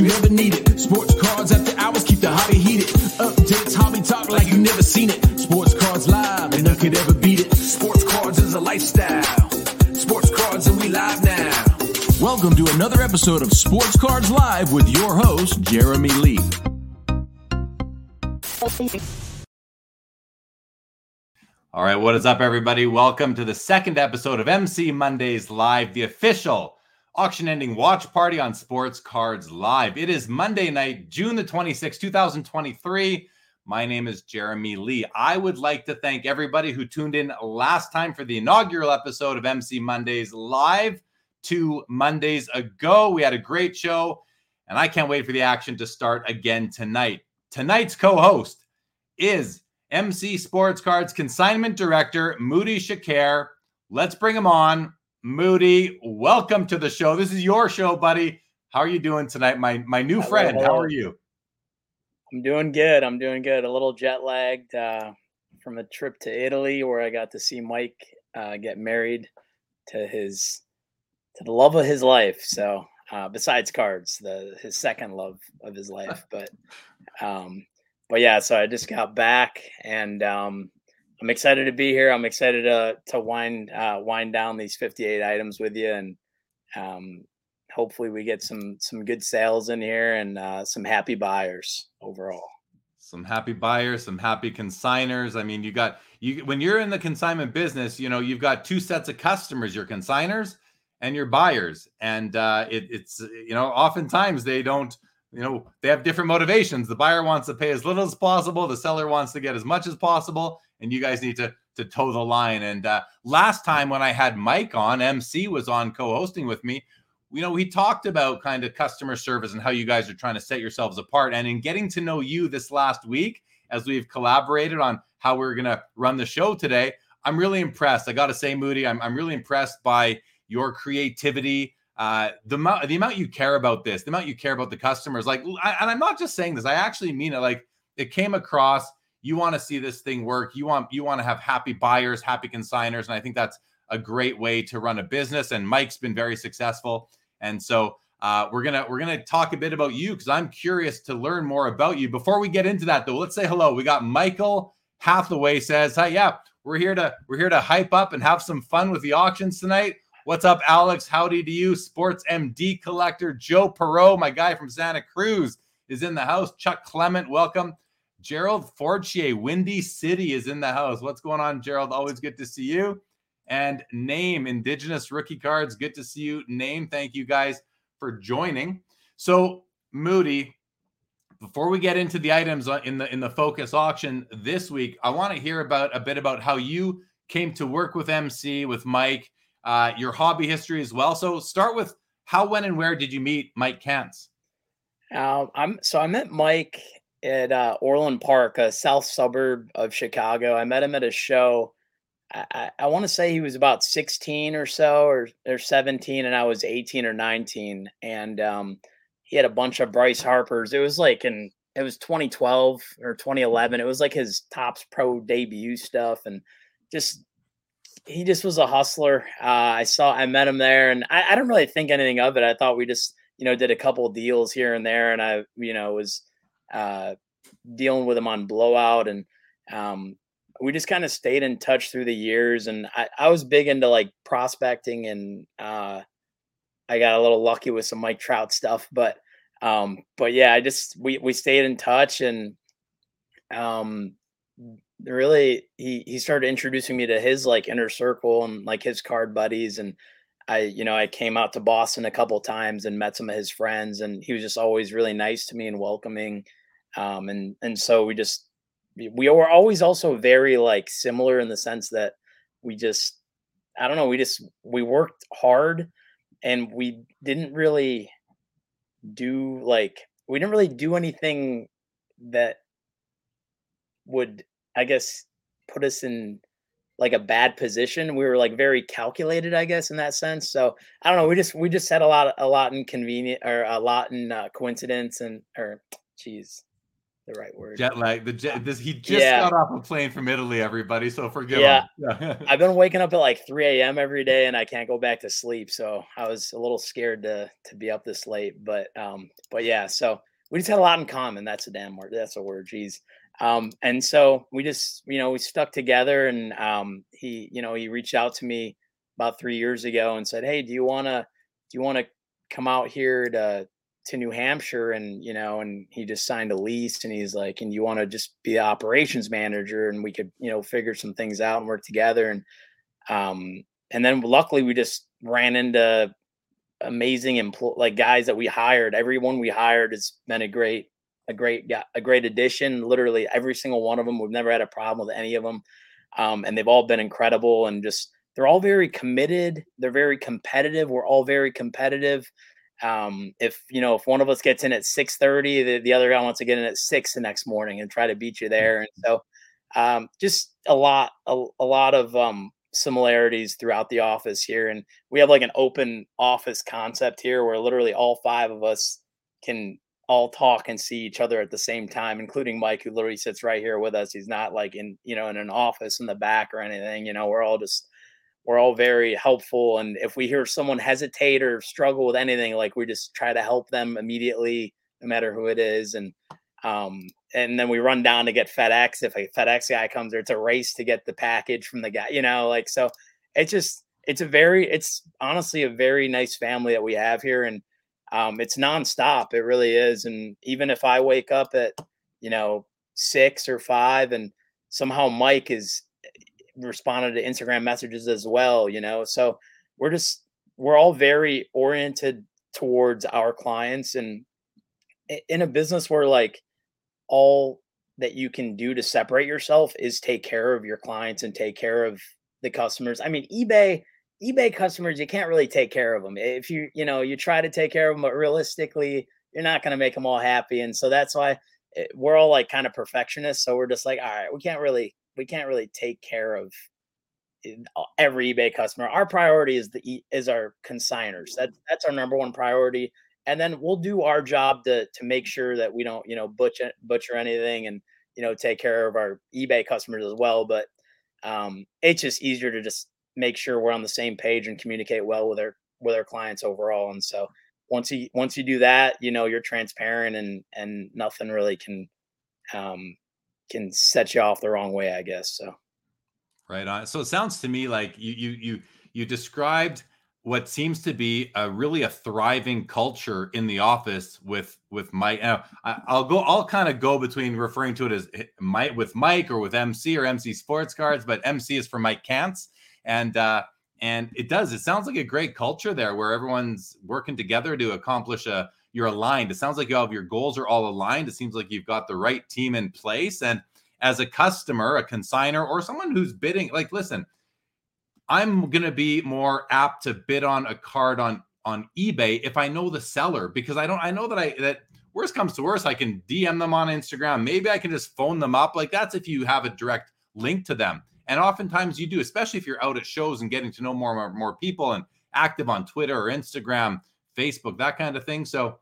you ever needed. Sports cards after hours keep the hobby heated. Updates, hobby talk like you never seen it. Sports cards live and none could ever beat it. Sports cards is a lifestyle. Sports cards and we live now. Welcome to another episode of Sports Cards Live with your host, Jeremy Lee. All right, what is up, everybody? Welcome to the second episode of MC Mondays Live, the official auction ending watch party on Sports Cards Live. It is Monday night, June the 26th, 2023. My name is Jeremy Lee. I would like to thank everybody who tuned in last time for the inaugural episode of MC Mondays Live two Mondays ago. We had a great show, and I can't wait for the action to start again tonight. Tonight's co host is MC Sports Cards Consignment Director Moody Shukair. Let's bring him on. Moody, welcome to the show. This is your show, buddy. How are you doing tonight, my my new friend? How are you? I'm doing good. I'm doing good. A little jet lagged uh, from a trip to Italy where I got to see Mike uh, get married to his to the love of his life. So uh, besides cards, the his second love of his life. But um, but yeah, so I just got back and um, I'm excited to be here. I'm excited to to wind uh, wind down these 58 items with you, and um, hopefully we get some some good sales in here and uh, some happy buyers overall. Some happy buyers, some happy consigners. I mean, you got you when you're in the consignment business, you know you've got two sets of customers: your consigners and your buyers, and uh, it, it's you know oftentimes they don't you know they have different motivations. The buyer wants to pay as little as possible. The seller wants to get as much as possible. And you guys need to to toe the line. And uh, last time when i had mike on mc was on co-hosting with me you know we talked about kind of customer service and how you guys are trying to set yourselves apart. And in getting to know you this last week as we've collaborated on how we're going to run the show today i'm really impressed. I gotta say moody i'm, I'm really impressed by your creativity uh, the amount the amount you care about this, the amount you care about the customers, like, I, and I'm not just saying this, I actually mean it. Like, it came across. You want to see this thing work. You want you want to have happy buyers, happy consigners, and I think that's a great way to run a business. And Mike's been very successful, and so uh, we're gonna we're gonna talk a bit about you because I'm curious to learn more about you. Before we get into that, though, let's say hello. We got Michael Hathaway says, "Hi, yeah, we're here to we're here to hype up and have some fun with the auctions tonight." What's up, Alex? Howdy to you, Sports MD collector Joe Perot, my guy from Santa Cruz, is in the house. Chuck Clement, welcome. Gerald Fortier, Windy City, is in the house. What's going on, Gerald? Always good to see you. And Name, Indigenous Rookie Cards, good to see you. Name, thank you guys for joining. So, Moody, before we get into the items in the in the focus auction this week, I want to hear about a bit about how you came to work with MC with Mike uh, your hobby history as well. So start with how, when, and where did you meet Mike Kantz? Uh, I'm so I met Mike at uh, Orland Park, a south suburb of Chicago. I met him at a show. I, I, I want to say he was about 16 or so, or or 17, and I was 18 or 19. And um, he had a bunch of Bryce Harper's. It was like in it was 2012 or 2011. It was like his Topps Pro debut stuff, and just he just was a hustler. Uh, I saw, I met him there, and I, I don't really think anything of it. I thought we just, you know, did a couple deals here and there, and I, you know, was uh, dealing with him on blowout, and um, we just kind of stayed in touch through the years. And I, I was big into like prospecting, and uh, I got a little lucky with some Mike Trout stuff, but um, but yeah, I just we we stayed in touch, and um, really he he started introducing me to his like inner circle and like his card buddies and I you know I came out to Boston a couple times and met some of his friends and he was just always really nice to me and welcoming um and and so we just we were always also very like similar in the sense that we just I don't know we just we worked hard and we didn't really do like we didn't really do anything that would I guess, put us in like a bad position. We were like very calculated, I guess, in that sense. So I don't know. We just we just had a lot a lot in convenient or a lot in uh, coincidence and or geez, the right word. Jet lag. The jet. This he just yeah. got off a plane from Italy. Everybody, so forgive yeah. him. I've been waking up at like 3 a.m. every day, and I can't go back to sleep. So I was a little scared to to be up this late. But um, but yeah. So we just had a lot in common. That's a damn word. That's a word. Jeez. Um, and so we just, you know, we stuck together and um, he, you know, he reached out to me about three years ago and said, Hey, do you want to, do you want to come out here to, to New Hampshire? And, you know, and he just signed a lease and he's like, and you want to just be the operations manager and we could, you know, figure some things out and work together. And, um, and then luckily we just ran into amazing empl- like guys that we hired. Everyone we hired has been a great a great yeah, a great addition. Literally every single one of them. We've never had a problem with any of them, um, and they've all been incredible and just they're all very committed. They're very competitive. We're all very competitive. Um, if you know if one of us gets in at six thirty, the, the other guy wants to get in at six the next morning and try to beat you there. And so um, just a lot a, a lot of um, similarities throughout the office here and we have like an open office concept here where literally all five of us can all talk and see each other at the same time, including Mike, who literally sits right here with us. He's not like in, you know, in an office in the back or anything. You know, we're all just we're all very helpful. And if we hear someone hesitate or struggle with anything, like we just try to help them immediately, no matter who it is. And um, and then we run down to get FedEx. If a FedEx guy comes, or it's a race to get the package from the guy, you know, like so it's just it's a very it's honestly a very nice family that we have here. And um, it's nonstop. It really is. And even if I wake up at, you know, six or five and somehow Mike is eh, responded to Instagram messages as well, you know, so we're just, we're all very oriented towards our clients and in a business where like all that you can do to separate yourself is take care of your clients and take care of the customers. I mean, eBay eBay customers, you can't really take care of them. If you, you know, you try to take care of them, but realistically, you're not going to make them all happy. And so that's why it, eh, we're all like kind of perfectionists. So we're just like, all right, we can't really, we can't really take care of eh, every eBay customer. Our priority is the is our consigners. That that's our number one priority. And then we'll do our job to to make sure that we don't, you know, butcher butcher anything and you know take care of our eBay customers as well. But um, it's just easier to just make sure we're on the same page and communicate well with our with our clients overall. And so once you once you do that, you know you're transparent and and nothing really can um can set you off the wrong way, I guess. So right on. So it sounds to me like you you you you described what seems to be a really a thriving culture in the office with with Mike. Now, I'll go. I'll kind of go between referring to it as Mike with Mike or with MC or MC Sports Cards, but MC is for Mike Kantz and uh, and it does. It sounds like a great culture there where everyone's working together to accomplish a. You're aligned. It sounds like you have your goals are all aligned. It seems like you've got the right team in place. And as a customer, a consigner, or someone who's bidding, like, listen, I'm gonna be more apt to bid on a card on on eBay if I know the seller because I don't. I know that I that worst comes to worst, I can DM them on Instagram. Maybe I can just phone them up. Like that's if you have a direct link to them. And oftentimes you do, especially if you're out at shows and getting to know more and more people and active on Twitter or Instagram, Facebook, that kind of thing. So it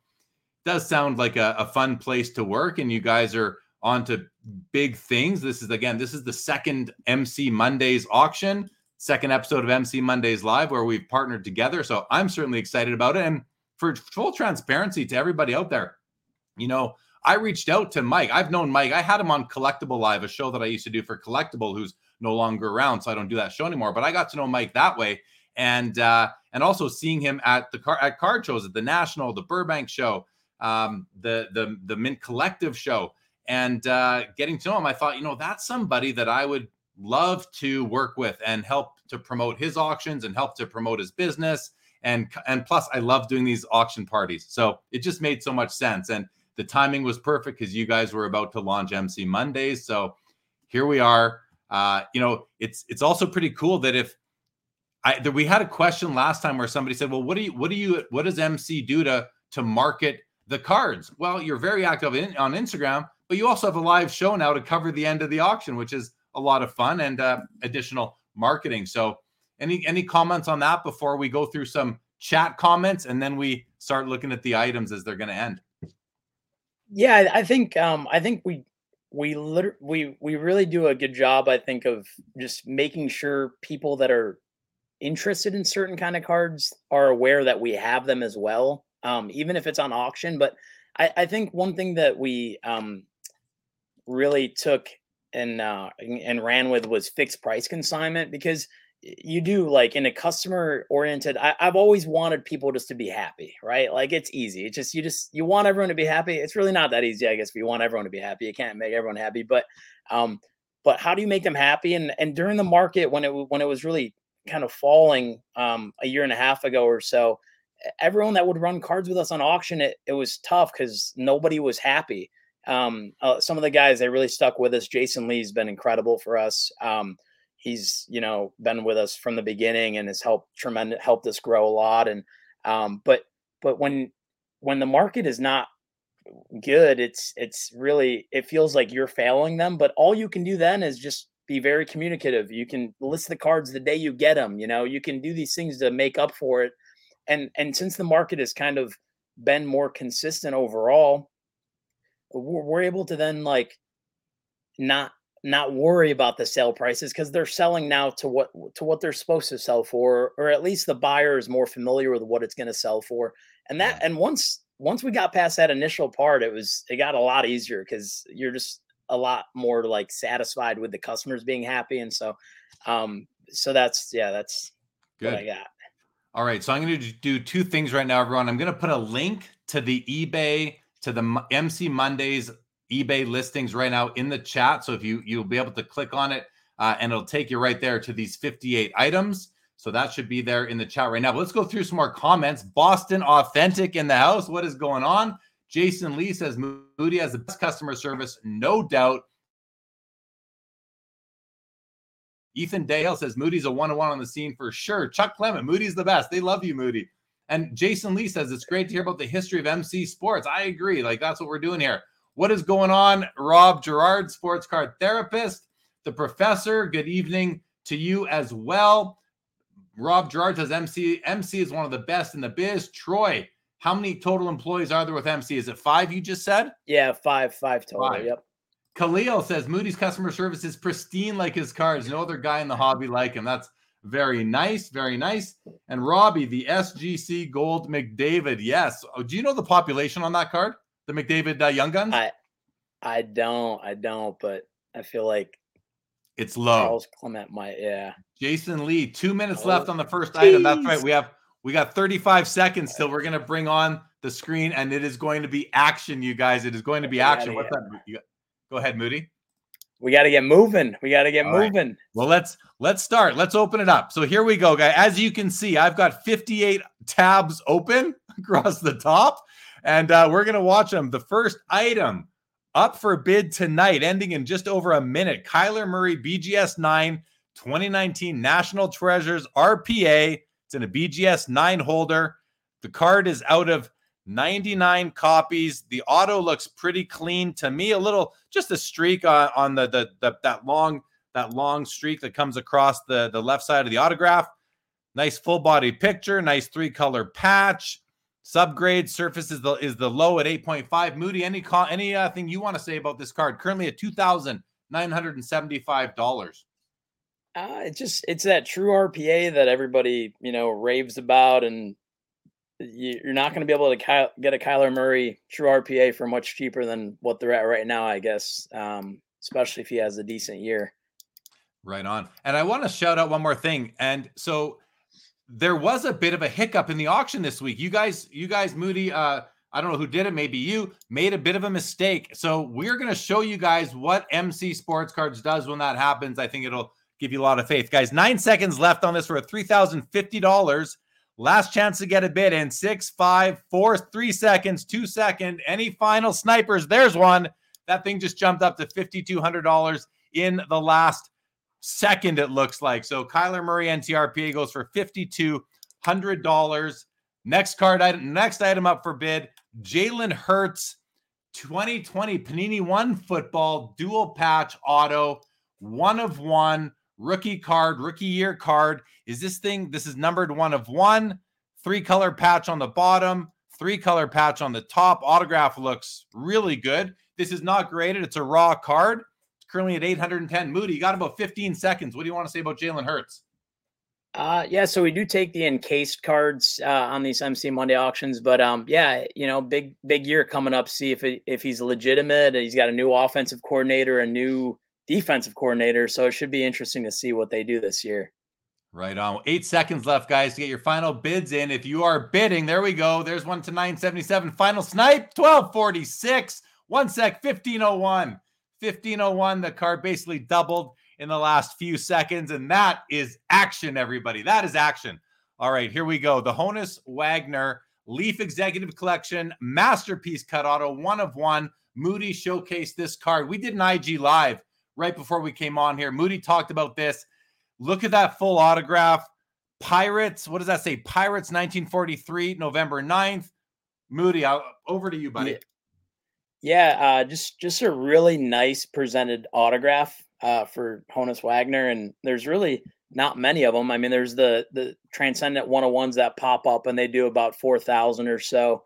does sound like a, a fun place to work. And you guys are on to big things. This is again, this is the second MC Mondays auction, second episode of MC Mondays Live, where we've partnered together. So I'm certainly excited about it. And for full transparency to everybody out there, you know, I reached out to Mike. I've known Mike. I had him on Collectible Live, a show that I used to do for Collectible, who's no longer around, so I don't do that show anymore. But I got to know Mike that way, and uh, and also seeing him at the car at card shows at the National, the Burbank show, um, the the the Mint Collective show, and uh, getting to know him, I thought, you know, that's somebody that I would love to work with and help to promote his auctions and help to promote his business. And and plus, I love doing these auction parties, so it just made so much sense. And the timing was perfect because you guys were about to launch MC Mondays, so here we are uh, you know, it's it's also pretty cool that if I that we had a question last time where somebody said, "Well, what do you what do you what does MC do to to market the cards?" Well, you're very active in, on Instagram, but you also have a live show now to cover the end of the auction, which is a lot of fun and uh, additional marketing. So, any any comments on that before we go through some chat comments and then we start looking at the items as they're going to end? Yeah, I think um, I think we we literally we we really do a good job. I think of just making sure people that are interested in certain kind of cards are aware that we have them as well, um, even if it's on auction. But I, I think one thing that we um, really took and uh, and ran with was fixed price consignment because you do like in a customer oriented I, have always wanted people just to be happy right? Like it's easy it's just you just you want everyone to be happy it's really not that easy i guess if you want everyone to be happy you can't make everyone happy but um but how do you make them happy? And and during the market when it when it was really kind of falling um a year and a half ago or so everyone that would run cards with us on auction it, it was tough because nobody was happy. Um uh, some of the guys they really stuck with us jason lee's been incredible for us um he's you know been with us from the beginning and has helped tremendous helped us grow a lot and um but but when when the market is not good it's it's really it feels like you're failing them but all you can do then is just be very communicative. You can list the cards the day you get them you know you can do these things to make up for it. And and since the market has kind of been more consistent overall we're, we're able to then like not not worry about the sale prices because they're selling now to what to what they're supposed to sell for or at least the buyer is more familiar with what it's going to sell for and that and once once we got past that initial part it was it got a lot easier because you're just a lot more like satisfied with the customers being happy and so um so that's yeah that's Good. what i got. All right so i'm going to do two things right now everyone. I'm going to put a link to the ebay to the mc mondays eBay listings right now in the chat. So if you you'll be able to click on it uh, and it'll take you right there to these 58 items. So that should be there in the chat right now. But let's go through some more comments. Boston Authentic in the house. What is going on? Jason Lee says Moody has the best customer service, no doubt. Ethan Dale says Moody's a one on one on the scene for sure. Chuck Clement, Moody's the best. They love you, Moody. And Jason Lee says it's great to hear about the history of MC sports. I agree. Like that's what we're doing here. What is going on? Rob Gerard, sports card therapist, the professor. Good evening to you as well. Rob Gerard says MC MC is one of the best in the biz. Troy, how many total employees are there with MC? Is it five? You just said? Yeah, five, five total. Five. Yep. Khalil says Moody's customer service is pristine like his cards. No other guy in the hobby like him. That's very nice, very nice. And Robbie, the SGC Gold McDavid. Yes. Oh, do you know the population on that card? The McDavid uh, Young Guns? I I don't, I don't, but I feel like it's low. Charles Clement might, yeah. Jason Lee, two minutes oh, left on the first geez. item. That's right. We have we got 35 seconds till we're gonna bring on the screen, and it is going to be action, you guys. It is going to be action. What's that? Go ahead, Moody. We got to get moving. We got to get All moving. Right. Well, let's let's start. Let's open it up. So here we go, guys. As you can see, I've got 58 tabs open across the top and uh, we're going to watch them. The first item up for bid tonight, ending in just over a minute. Kyler Murray, BGS 9, 2019 National Treasures RPA. It's in a BGS 9 holder. The card is out of 99 copies. The auto looks pretty clean to me. A little, just a streak on, on the, the, the that long that long streak that comes across the the left side of the autograph. Nice full body picture. Nice three color patch. Subgrade surface is the is the low at 8.5. Moody, any call any uh, thing you want to say about this card? Currently at two thousand nine hundred and seventy five dollars. Uh, it's just it's that true RPA that everybody you know raves about, and you're not going to be able to get a Kyler Murray true RPA for much cheaper than what they're at right now, I guess. Um, especially if he has a decent year. Right on. And I want to shout out one more thing. And so there was a bit of a hiccup in the auction this week. You guys, you guys, Moody, uh, I don't know who did it, maybe you made a bit of a mistake. So we're going to show you guys what MC Sports Cards does when that happens. I think it'll give you a lot of faith. Guys, nine seconds left on this for $3,050. Last chance to get a bid in six, five, four, three seconds, two second. Any final snipers? There's one. That thing just jumped up to $5,200 in the last second, it looks like. So Kyler Murray NTRPA goes for $5,200. Next card item, next item up for bid Jalen Hurts 2020 Panini One football dual patch auto, one of one rookie card, rookie year card. Is this thing? This is numbered one of one, three color patch on the bottom, three color patch on the top. Autograph looks really good. This is not graded. It's a raw card. Currently at 810. Moody, you got about 15 seconds. What do you want to say about Jalen Hurts? Uh, yeah, so we do take the encased cards uh, on these MC Monday auctions, but um, yeah, you know, big big year coming up. See if it, if he's legitimate. He's got a new offensive coordinator, a new defensive coordinator, so it should be interesting to see what they do this year. Right on. Eight seconds left, guys, to get your final bids in. If you are bidding, there we go. There's one to 977. Final snipe, 1246. One sec, 1501. 1501. The card basically doubled in the last few seconds. And that is action, everybody. That is action. All right, here we go. The Honus Wagner Leaf Executive Collection Masterpiece Cut Auto, one of one. Moody showcased this card. We did an IG live right before we came on here. Moody talked about this. Look at that full autograph. Pirates, what does that say? Pirates 1943, November 9th. Moody, I'll, over to you, buddy. Yeah. Uh, just just a really nice presented autograph uh, for Honus Wagner, and there's really not many of them. I mean, there's the the Transcendent 101s that pop up, and they do about four thousand or so.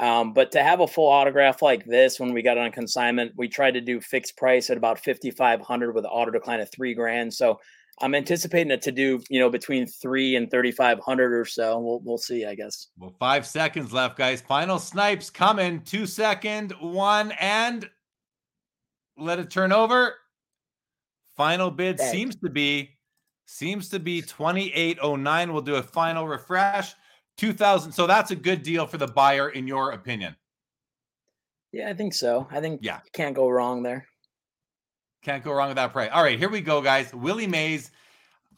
Um, but to have a full autograph like this, when we got on consignment, we tried to do fixed price at about 5,500 with an auto decline of three grand. So I'm anticipating it to do, you know, between three and 3,500 or so. We'll, we'll see, I guess. Well, five seconds left, guys. Final snipes coming. Two second, one, and let it turn over. Final bid Dang. seems to be seems to be 2809. We'll do a final refresh. 2000. So that's a good deal for the buyer in your opinion. Yeah, I think so. I think yeah. you can't go wrong there. Can't go wrong with that price. All right, here we go, guys. Willie Mays.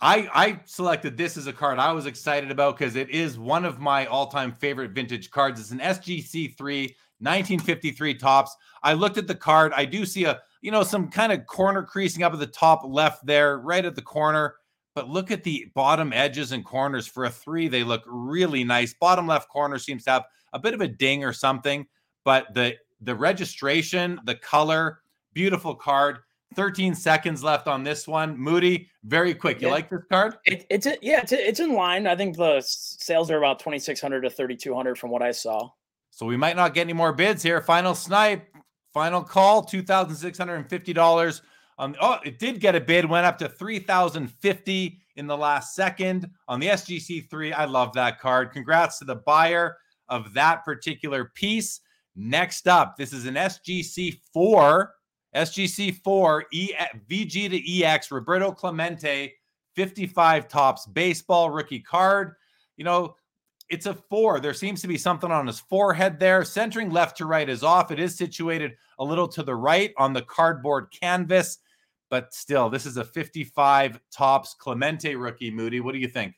I I selected this as a card I was excited about because it is one of my all-time favorite vintage cards. It's an SGC 3 1953 Topps. I looked at the card. I do see a you know, some kind of corner creasing up at the top left there, right at the corner. But look at the bottom edges and corners for a three. They look really nice. Bottom left corner seems to have a bit of a ding or something, but the the registration, the color, beautiful card. 13 seconds left on this one. Moody, very quick. You like this card? It, it's a, yeah, it's, a, it's in line. I think the sales are about 2600 to 3200 from what I saw. So we might not get any more bids here. Final snipe. Final call, $2,650. Um, oh, it did get a bid, went up to 3050 in the last second on the SGC3. I love that card. Congrats to the buyer of that particular piece. Next up, this is an SGC4, SGC4 e, VG to EX, Roberto Clemente, 55 Topps, baseball rookie card. You know, it's a four. There seems to be something on his forehead there. Centering left to right is off. It is situated a little to the right on the cardboard canvas, but still, this is a 55 Topps Clemente rookie. Moody, what do you think?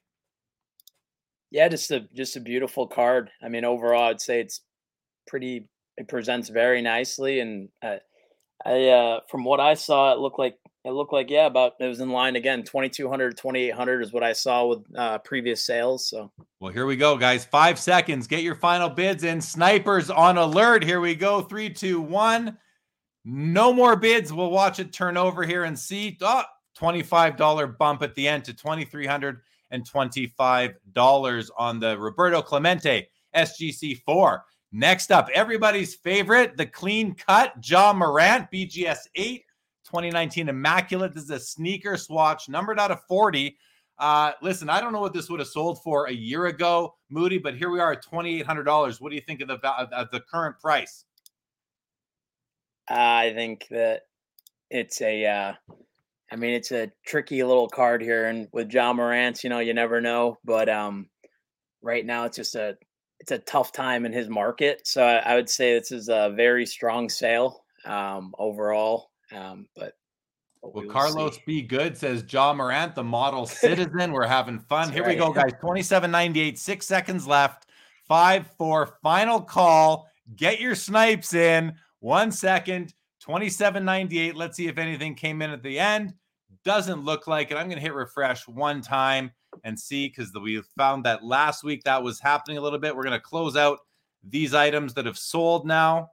Yeah, just a just a beautiful card. I mean, overall, I'd say it's pretty. It presents very nicely, and uh, I, uh, from what I saw, it looked like it looked like yeah, about it was in line again. 2200, 2800 is what I saw with uh, previous sales. So, well, here we go, guys. Five seconds. Get your final bids in. Snipers on alert. Here we go. Three, two, one. No more bids. We'll watch it turn over here and see. Oh, $25 bump at the end to $2,325 on the Roberto Clemente SGC4. Next up, everybody's favorite, the clean cut Ja Morant BGS 8 2019 Immaculate. This is a sneaker swatch, numbered out of 40. Uh, listen, I don't know what this would have sold for a year ago, Moody, but here we are at $2,800. What do you think of the of the current price? I think that it's a, uh, I mean, it's a tricky little card here, and with Ja Morant, you know, you never know. But um, right now, it's just a, it's a tough time in his market. So I, I would say this is a very strong sale um, overall. Um, but well, we Carlos see. B. Good says Ja Morant, the model citizen. We're having fun. Here right. we go, guys. 27.98, six seconds left. Five, four, final call. Get your snipes in. One second. 27.98. Let's see if anything came in at the end. Doesn't look like it. I'm going to hit refresh one time and see because we found that last week that was happening a little bit. We're going to close out these items that have sold now,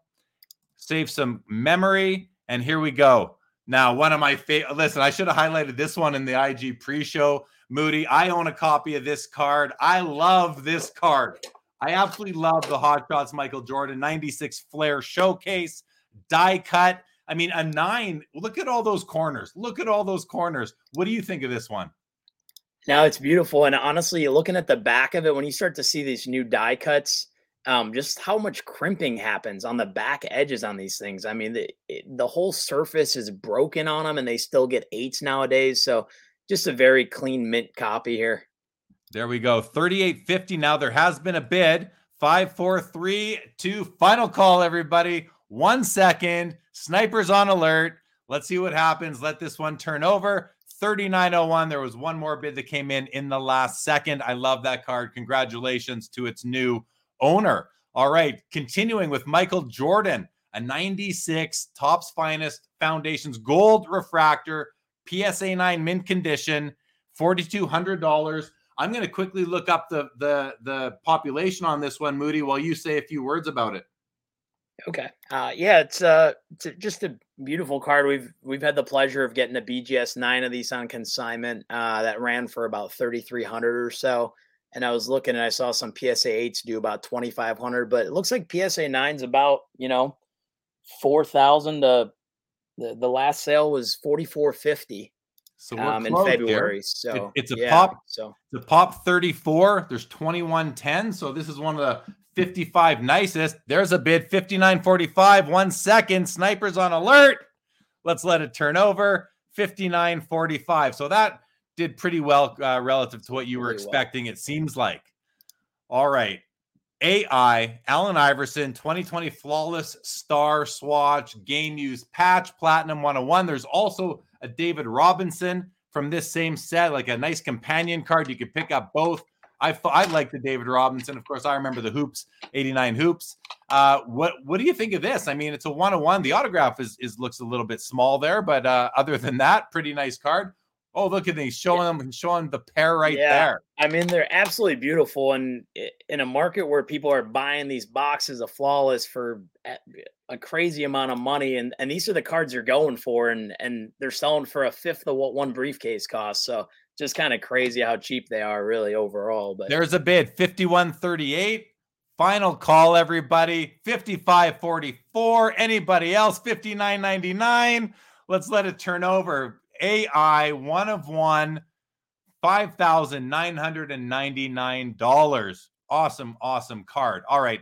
save some memory and here we go. Now, one of my favorite. Listen, I should have highlighted this one in the IG pre-show. Moody, I own a copy of this card. I love this card. I absolutely love the Hot Shots Michael Jordan 96 Flair Showcase die cut. I mean, a nine. Look at all those corners. Look at all those corners. What do you think of this one? Now it's beautiful. And honestly, looking at the back of it, when you start to see these new die cuts, um, just how much crimping happens on the back edges on these things. I mean, the the whole surface is broken on them, and they still get eights nowadays. So, just a very clean mint copy here. There we go. 3850. Now there has been a bid. Five, four, three, two. Final call, everybody. One second. Snipers on alert. Let's see what happens. Let this one turn over. 3901. There was one more bid that came in in the last second. I love that card. Congratulations to its new owner. All right, continuing with Michael Jordan, a 96 Topps Finest Foundations Gold Refractor, PSA 9 mint condition, $4,200. I'm going to quickly look up the, the, the population on this one, Moody, while you say a few words about it. Okay. Uh, yeah, it's uh, it's just a beautiful card. We've we've had the pleasure of getting a BGS nine of these on consignment. Uh, that ran for about thirty three hundred or so and I was looking and I saw some PSA 8s do about 2500 but it looks like PSA 9's about, you know, 4000 to the, the last sale was 4450 so um, in February. So it, it's a yeah, pop. So the pop 34. There's 2110. So this is one of the 55 nicest. There's a bid 5945. One second. Snipers on alert. Let's let it turn over. 5945. So that did pretty well uh, relative to what you were expecting, well. it seems like. All right. AI, Allen Iverson, 2020 Flawless Star Swatch Game Use Patch Platinum 101. There's also a David Robinson from this same set, like a nice companion card. You could pick up both. I I like the David Robinson. Of course, I remember the hoops, 89 hoops. Uh, what what do you think of this? I mean, it's a 101. The autograph is, is looks a little bit small there, but uh, other than that, pretty nice card. Oh, look at these showing them showing the pair right yeah. there. I mean, they're absolutely beautiful. And in a market where people are buying these boxes of flawless for a crazy amount of money, and, and these are the cards you're going for, and and they're selling for a fifth of what one briefcase costs. So just kind of crazy how cheap they are, really overall. But there's a bid 5138. Final call, everybody. 5544. Anybody else? 5999. Let's let it turn over. AI one of one, $5,999. Awesome, awesome card. All right.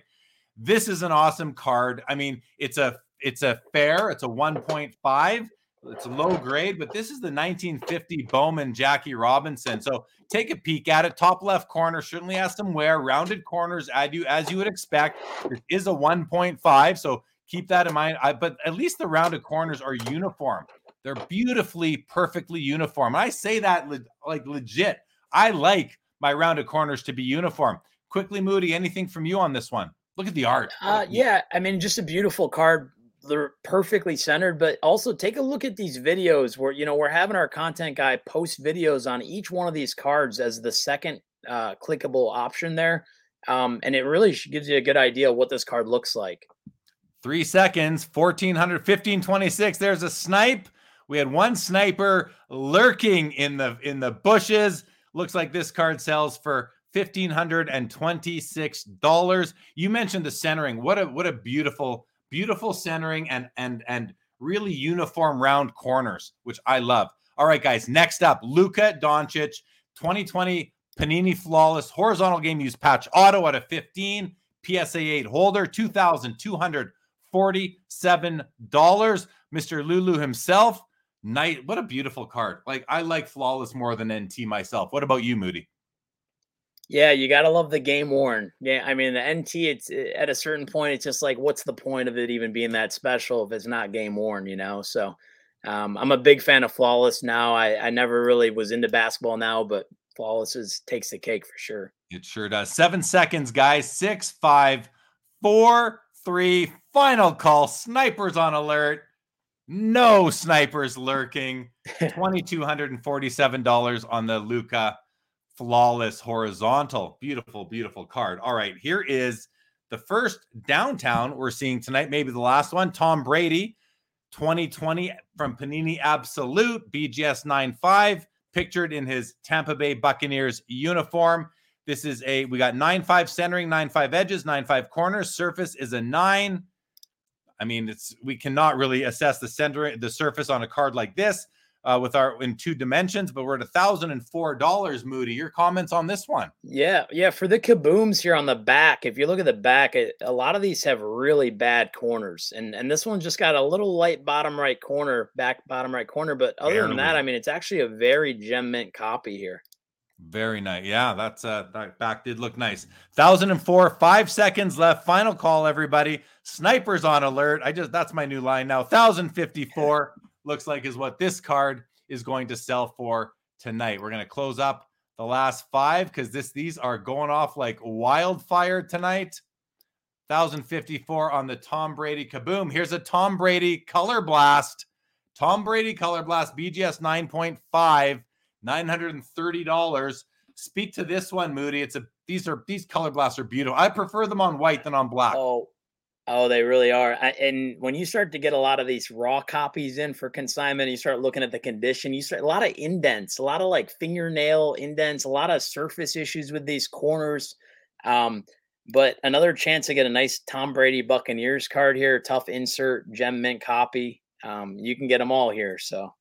This is an awesome card. I mean, it's a it's a fair, it's a 1.5. It's low grade, but this is the 1950 Bowman Jackie Robinson. So take a peek at it. Top left corner certainly has some wear, rounded corners, as you as you would expect. It is a 1.5, so keep that in mind. I, but at least the rounded corners are uniform. They're beautifully, perfectly uniform. I say that le- like legit. I like my rounded corners to be uniform. Quickly, Moody, anything from you on this one? Look at the art. Uh, yeah, I mean, just a beautiful card. They're perfectly centered, but also take a look at these videos where you know we're having our content guy post videos on each one of these cards as the second uh, clickable option there, um, and it really gives you a good idea what this card looks like. Three seconds, 1400, 1526. There's a snipe. We had one sniper lurking in the in the bushes. Looks like this card sells for fifteen hundred and twenty six dollars. You mentioned the centering. What a what a beautiful beautiful centering and and and really uniform round corners, which I love. All right, guys. Next up, Luka Doncic, 2020 Panini Flawless Horizontal Game Use Patch Auto at a 15 PSA 8 holder, $2,247. Mr. Lulu himself Night, what a beautiful card. Like I like flawless more than NT myself. What about you, Moody? Yeah, you gotta love the game worn. Yeah, I mean the NT. It's eh, at a certain point, it's just like, what's the point of it even being that special if it's not game worn? You know. So, um, I'm a big fan of flawless now. I I never really was into basketball now, but flawless is takes the cake for sure. It sure does. Seven seconds, guys. Six, five, four, three. Final call. Snipers on alert. No snipers lurking. $2,247 on the Luka flawless horizontal. Beautiful, beautiful card. All right, here is the first downtown we're seeing tonight, maybe the last one. Tom Brady, 2020 from Panini Absolute, BGS 95, pictured in his Tampa Bay Buccaneers uniform. This is a we got nine five centering, nine five edges, nine five corners. Surface is a nine. I mean, it's we cannot really assess the center the surface on a card like this uh, with our in two dimensions, but we're at a thousand and four dollars. Moody, your comments on this one? Yeah, yeah. For the kabooms here on the back, if you look at the back, it, a lot of these have really bad corners, and and this one just got a little light bottom right corner, back bottom right corner. But other Barely. than that, I mean, it's actually a very gem mint copy here. Very nice. Yeah, that's uh that back did look nice. Thousand and four, five seconds left. Final call, everybody. Snipers on alert. I just that's my new line now. Thousand fifty four looks like is what this card is going to sell for tonight. We're going to close up the last five because this these are going off like wildfire tonight. 1054 on the Tom Brady kaboom. Here's a Tom Brady color blast. Tom Brady color blast BGS 9.5, $930. Speak to this one, Moody. It's a these are these color blasts are beautiful. I prefer them on white than on black. Oh, Oh, they really are. I, and when you start to get a lot of these raw copies in for consignment, you start looking at the condition. You start a lot of indents, a lot of like fingernail indents, a lot of surface issues with these corners. Um, but another chance to get a nice Tom Brady Buccaneers card here. Tough insert, gem mint copy. Um, you can get them all here. So,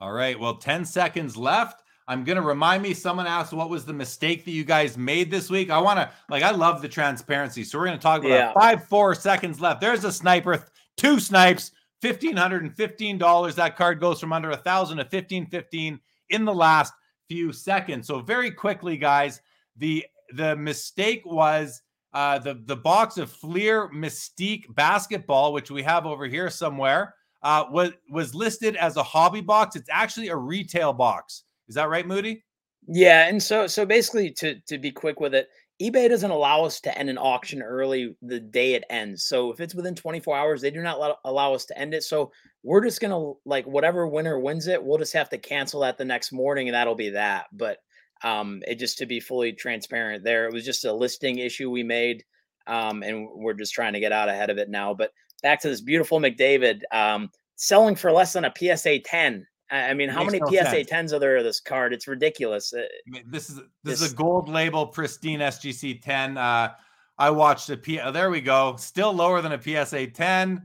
all right. Well, 10 seconds left. I'm going to remind me. Someone asked what was the mistake that you guys made this week. I want to, like, I love the transparency. So we're going to talk about yeah. five, four seconds left. There's a sniper, two snipes, $1,515. That card goes from under a thousand to 1515 in the last few seconds. So very quickly, guys, the the mistake was uh, the the box of Fleer Mystique basketball, which we have over here somewhere, uh, was was listed as a hobby box. It's actually a retail box. Is that right, Moody? Yeah, and so so basically to to be quick with it, eBay doesn't allow us to end an auction early the day it ends. So if it's within 24 hours, they do not allow us to end it. So we're just gonna like whatever winner wins it, we'll just have to cancel that the next morning, and that'll be that. But um, it just to be fully transparent, there it was just a listing issue we made, um, and we're just trying to get out ahead of it now. But back to this beautiful McDavid, um, selling for less than a PSA 10 I mean, how many no PSA sense. 10s are there of this card? It's ridiculous. Uh, I mean, this is this, this, is a gold label pristine SGC 10. Uh, I watched a P. Oh, there we go. Still lower than a PSA 10.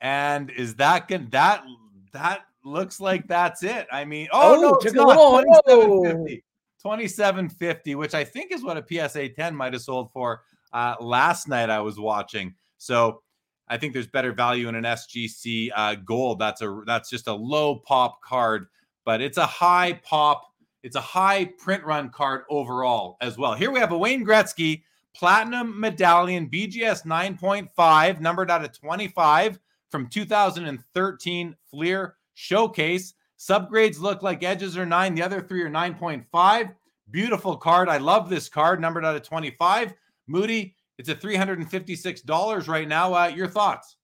And is that good? That that looks like that's it. I mean, oh, oh no, it's not 2750. 2750, which I think is what a PSA 10 might have sold for uh, last night. I was watching. So I think there's better value in an SGC uh, gold. That's a that's just a low pop card, but it's a high pop. It's a high print run card overall as well. Here we have a Wayne Gretzky Platinum Medallion BGS 9.5, numbered out of 25 from 2013 Fleer Showcase. Subgrades look like edges are nine. The other three are 9.5. Beautiful card. I love this card, numbered out of 25. Moody, it's at $356 right now. Uh, your thoughts?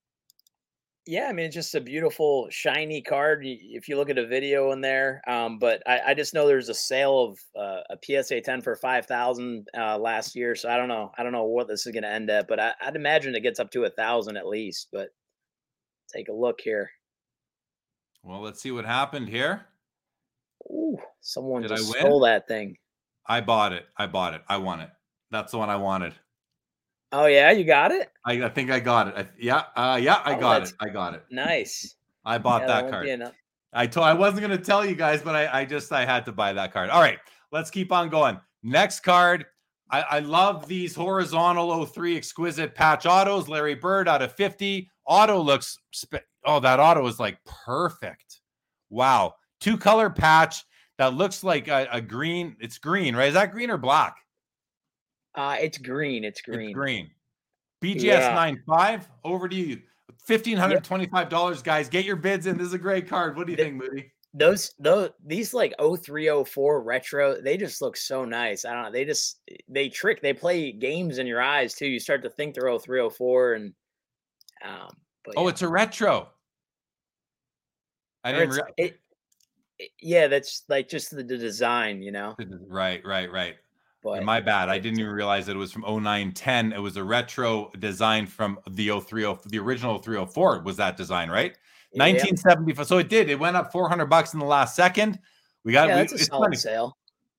Yeah, I mean, it's just a beautiful, shiny card. If you look at a video in there, um, but I, I, just know there's a sale of uh, a PSA 10 for 5,000 uh, last year. So I don't know. I don't know what this is going to end at, but I, would imagine it gets up to a thousand at least. But take a look here. Well, let's see what happened here. Ooh, someone Did just stole that thing. I bought it. I bought it. I want it. That's the one I wanted. Oh yeah, you got it. I, I think I got it. I, yeah, uh, yeah, I oh, got it. I got it. Nice. I bought yeah, that, that card. I told I wasn't going to tell you guys, but I, I just I had to buy that card. All right, let's keep on going. Next card. I, I love these horizontal 03 exquisite patch autos. Larry Bird out of 50. Auto looks spe- oh, that auto is like perfect. Wow. Two color patch that looks like a, a green. It's green, right? Is that green or black? Uh, it's green. It's green. It's green. BGS yeah. 95. Over to you. Fifteen hundred twenty-five dollars, guys. Get your bids in. This is a great card. What do you the, think, Moody? Those those these like 0304 retro, they just look so nice. I don't know. They just they trick, they play games in your eyes too. You start to think they're 0304 and um but, oh, it's a retro. I didn't re- it, it, yeah, that's like just the, the design, you know. Right, right, right. But my bad. I didn't even realize that it was from 0910. It was a retro design from the 030, the original 304 was that design, right? Yeah. 1975. So it did. It went up 400 bucks in the last second. We got yeah, that's we, a solid sale.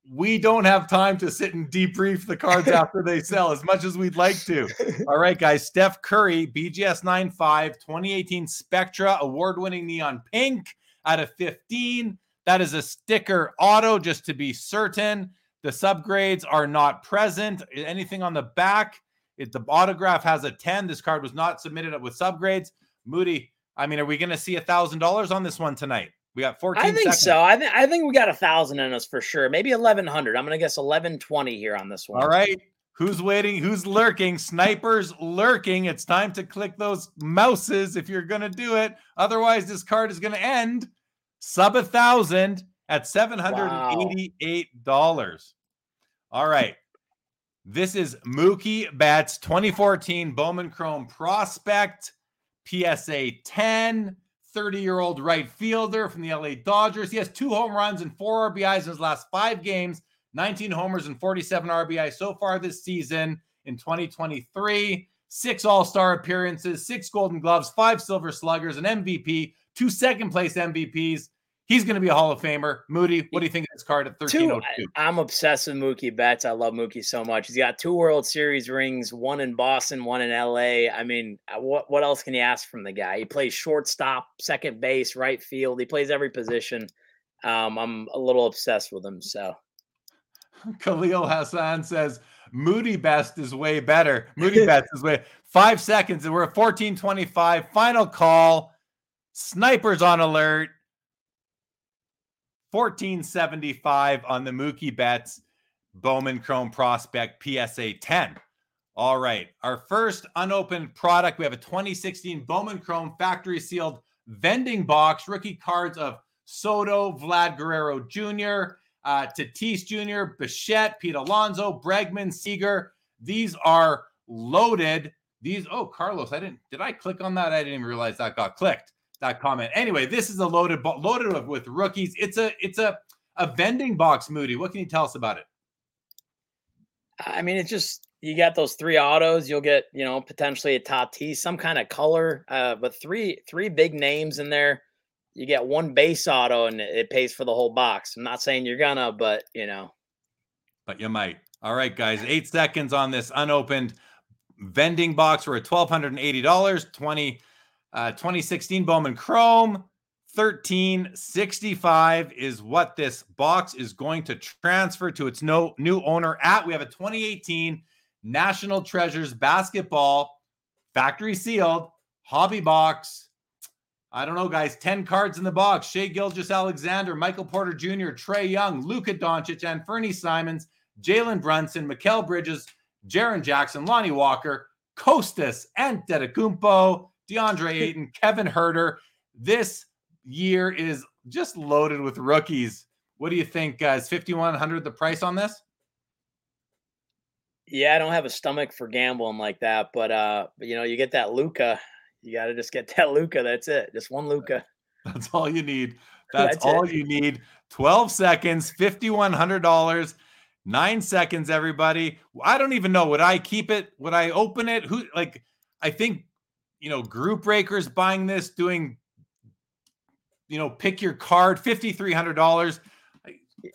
we don't have time to sit and debrief the cards after they sell as much as we'd like to. All right, guys. Steph Curry, BGS 95, 2018 Spectra award winning neon pink out of 15. That is a sticker auto, just to be certain. The subgrades are not present. Anything on the back, it, the autograph has a 10. This card was not submitted with subgrades. Moody, I mean, are we going to see a $1,000 on this one tonight? We got 14 I think seconds. so. I, th- I think we got a thousand in us for sure. Maybe eleven hundred. I'm gonna guess eleven twenty here on this one. All right. Who's waiting? Who's lurking? Snipers lurking. It's time to click those mouses if you're going to do it. Otherwise, this card is going to end sub a thousand at $788. All right. This is Mookie Betts 2014 Bowman Chrome Prospect PSA 10. 30 year old right fielder from the LA Dodgers. He has two home runs and four RBIs in his last five games, 19 homers and 47 RBI so far this season in 2023. Six All Star appearances, six Golden Gloves, five Silver Sluggers, an MVP, two second place MVPs. He's going to be a Hall of Famer. Moody, what do you think of this card at 1302? I'm obsessed with Mookie Betts. I love Mookie so much. He's got two World Series rings, one in Boston, one in LA. I mean, uh, what what else can you ask from the guy? He plays shortstop, second base, right field. He plays every position. Um, I'm a little obsessed with him. So Khalil Hassan says Moody Best is way better. Moody Best is way five seconds, and we're at 1425. Final call. Snipers on alert. 1475 on the Mookie Betts Bowman Chrome Prospect PSA 10. All right. Our first unopened product, we have a 2016 Bowman Chrome factory sealed vending box, rookie cards of Soto, Vlad Guerrero Jr., uh, Tatis Jr., Bichette, Pete Alonso, Bregman, Seager. These are loaded. These, oh, Carlos, I didn't, did I click on that? I didn't even realize that got clicked that comment. Anyway, this is a loaded loaded with rookies. It's a it's a a vending box, Moody. What can you tell us about it? I mean, it's just you got those three autos. You'll get you know potentially a Tatis, some kind of color, uh, but three three big names in there. You get one base auto, and it pays for the whole box. I'm not saying you're gonna, but you know. But you might. All right, guys. Eight seconds on this unopened vending box. We're at twelve hundred and eighty dollars. Twenty. Uh, 2016 Bowman Chrome, 1365 is what this box is going to transfer to its no, new owner at. We have a 2018 National Treasures basketball factory sealed hobby box. I don't know, guys. 10 cards in the box. Shai Gilgeous-Alexander, Michael Porter Jr., Trae Young, Luka Doncic, Anfernee Simons, Jalen Brunson, Mikal Bridges, Jaren Jackson, Lonnie Walker, Kostas, and Antetokounmpo. DeAndre Ayton, Kevin Huerter. This year is just loaded with rookies. What do you think? guys? 5100 the price on this? Yeah, I don't have a stomach for gambling like that, but uh, but you know, you get that Luka, you got to just get that Luka. That's it. Just one Luka. That's all you need. That's, That's all it. you need. 12 seconds, $5100. 9 seconds everybody. I don't even know would I keep it? Would I open it? Who like I think you know, group breakers buying this, doing, you know, pick your card, fifty three hundred dollars.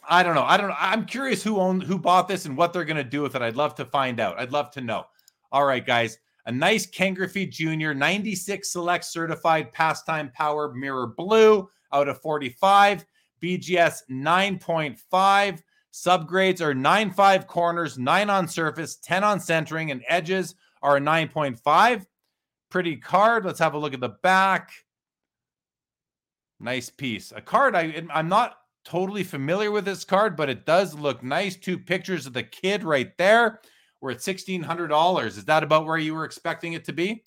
I don't know. I don't know. I'm curious who owned who bought this and what they're going to do with it. I'd love to find out. I'd love to know. All right, guys. A nice Ken Griffey Jr. 96 select certified pastime power mirror blue out of 45. BGS 9.5. Subgrades are 9.5 corners, 9 on surface, 10 on centering, and edges are 9.5 pretty card. Let's have a look at the back. Nice piece. A card I I'm not totally familiar with this card, but it does look nice. Two pictures of the kid right there. We're at sixteen hundred dollars. Is that about where you were expecting it to be?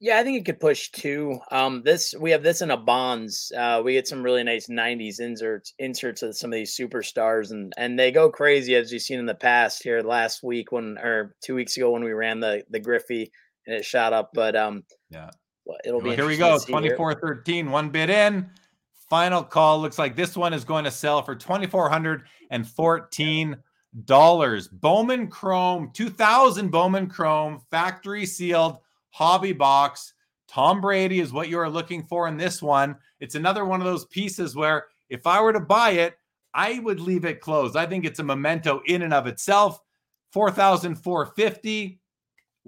Yeah, I think it could push two. Um, this we have this in a bonds. Uh, we get some really nice '90s inserts, inserts of some of these superstars, and and they go crazy as you've seen in the past. Here last week when or two weeks ago when we ran the the Griffey it shot up. But um, yeah, well, it'll be. Here we go. 24 13, one bid in. Final call. Looks like this one is going to sell for $2,414. Bowman Chrome, 2000 Bowman Chrome, factory sealed hobby box. Tom Brady is what you are looking for in this one. It's another one of those pieces where if I were to buy it, I would leave it closed. I think it's a memento in and of itself. 4,450.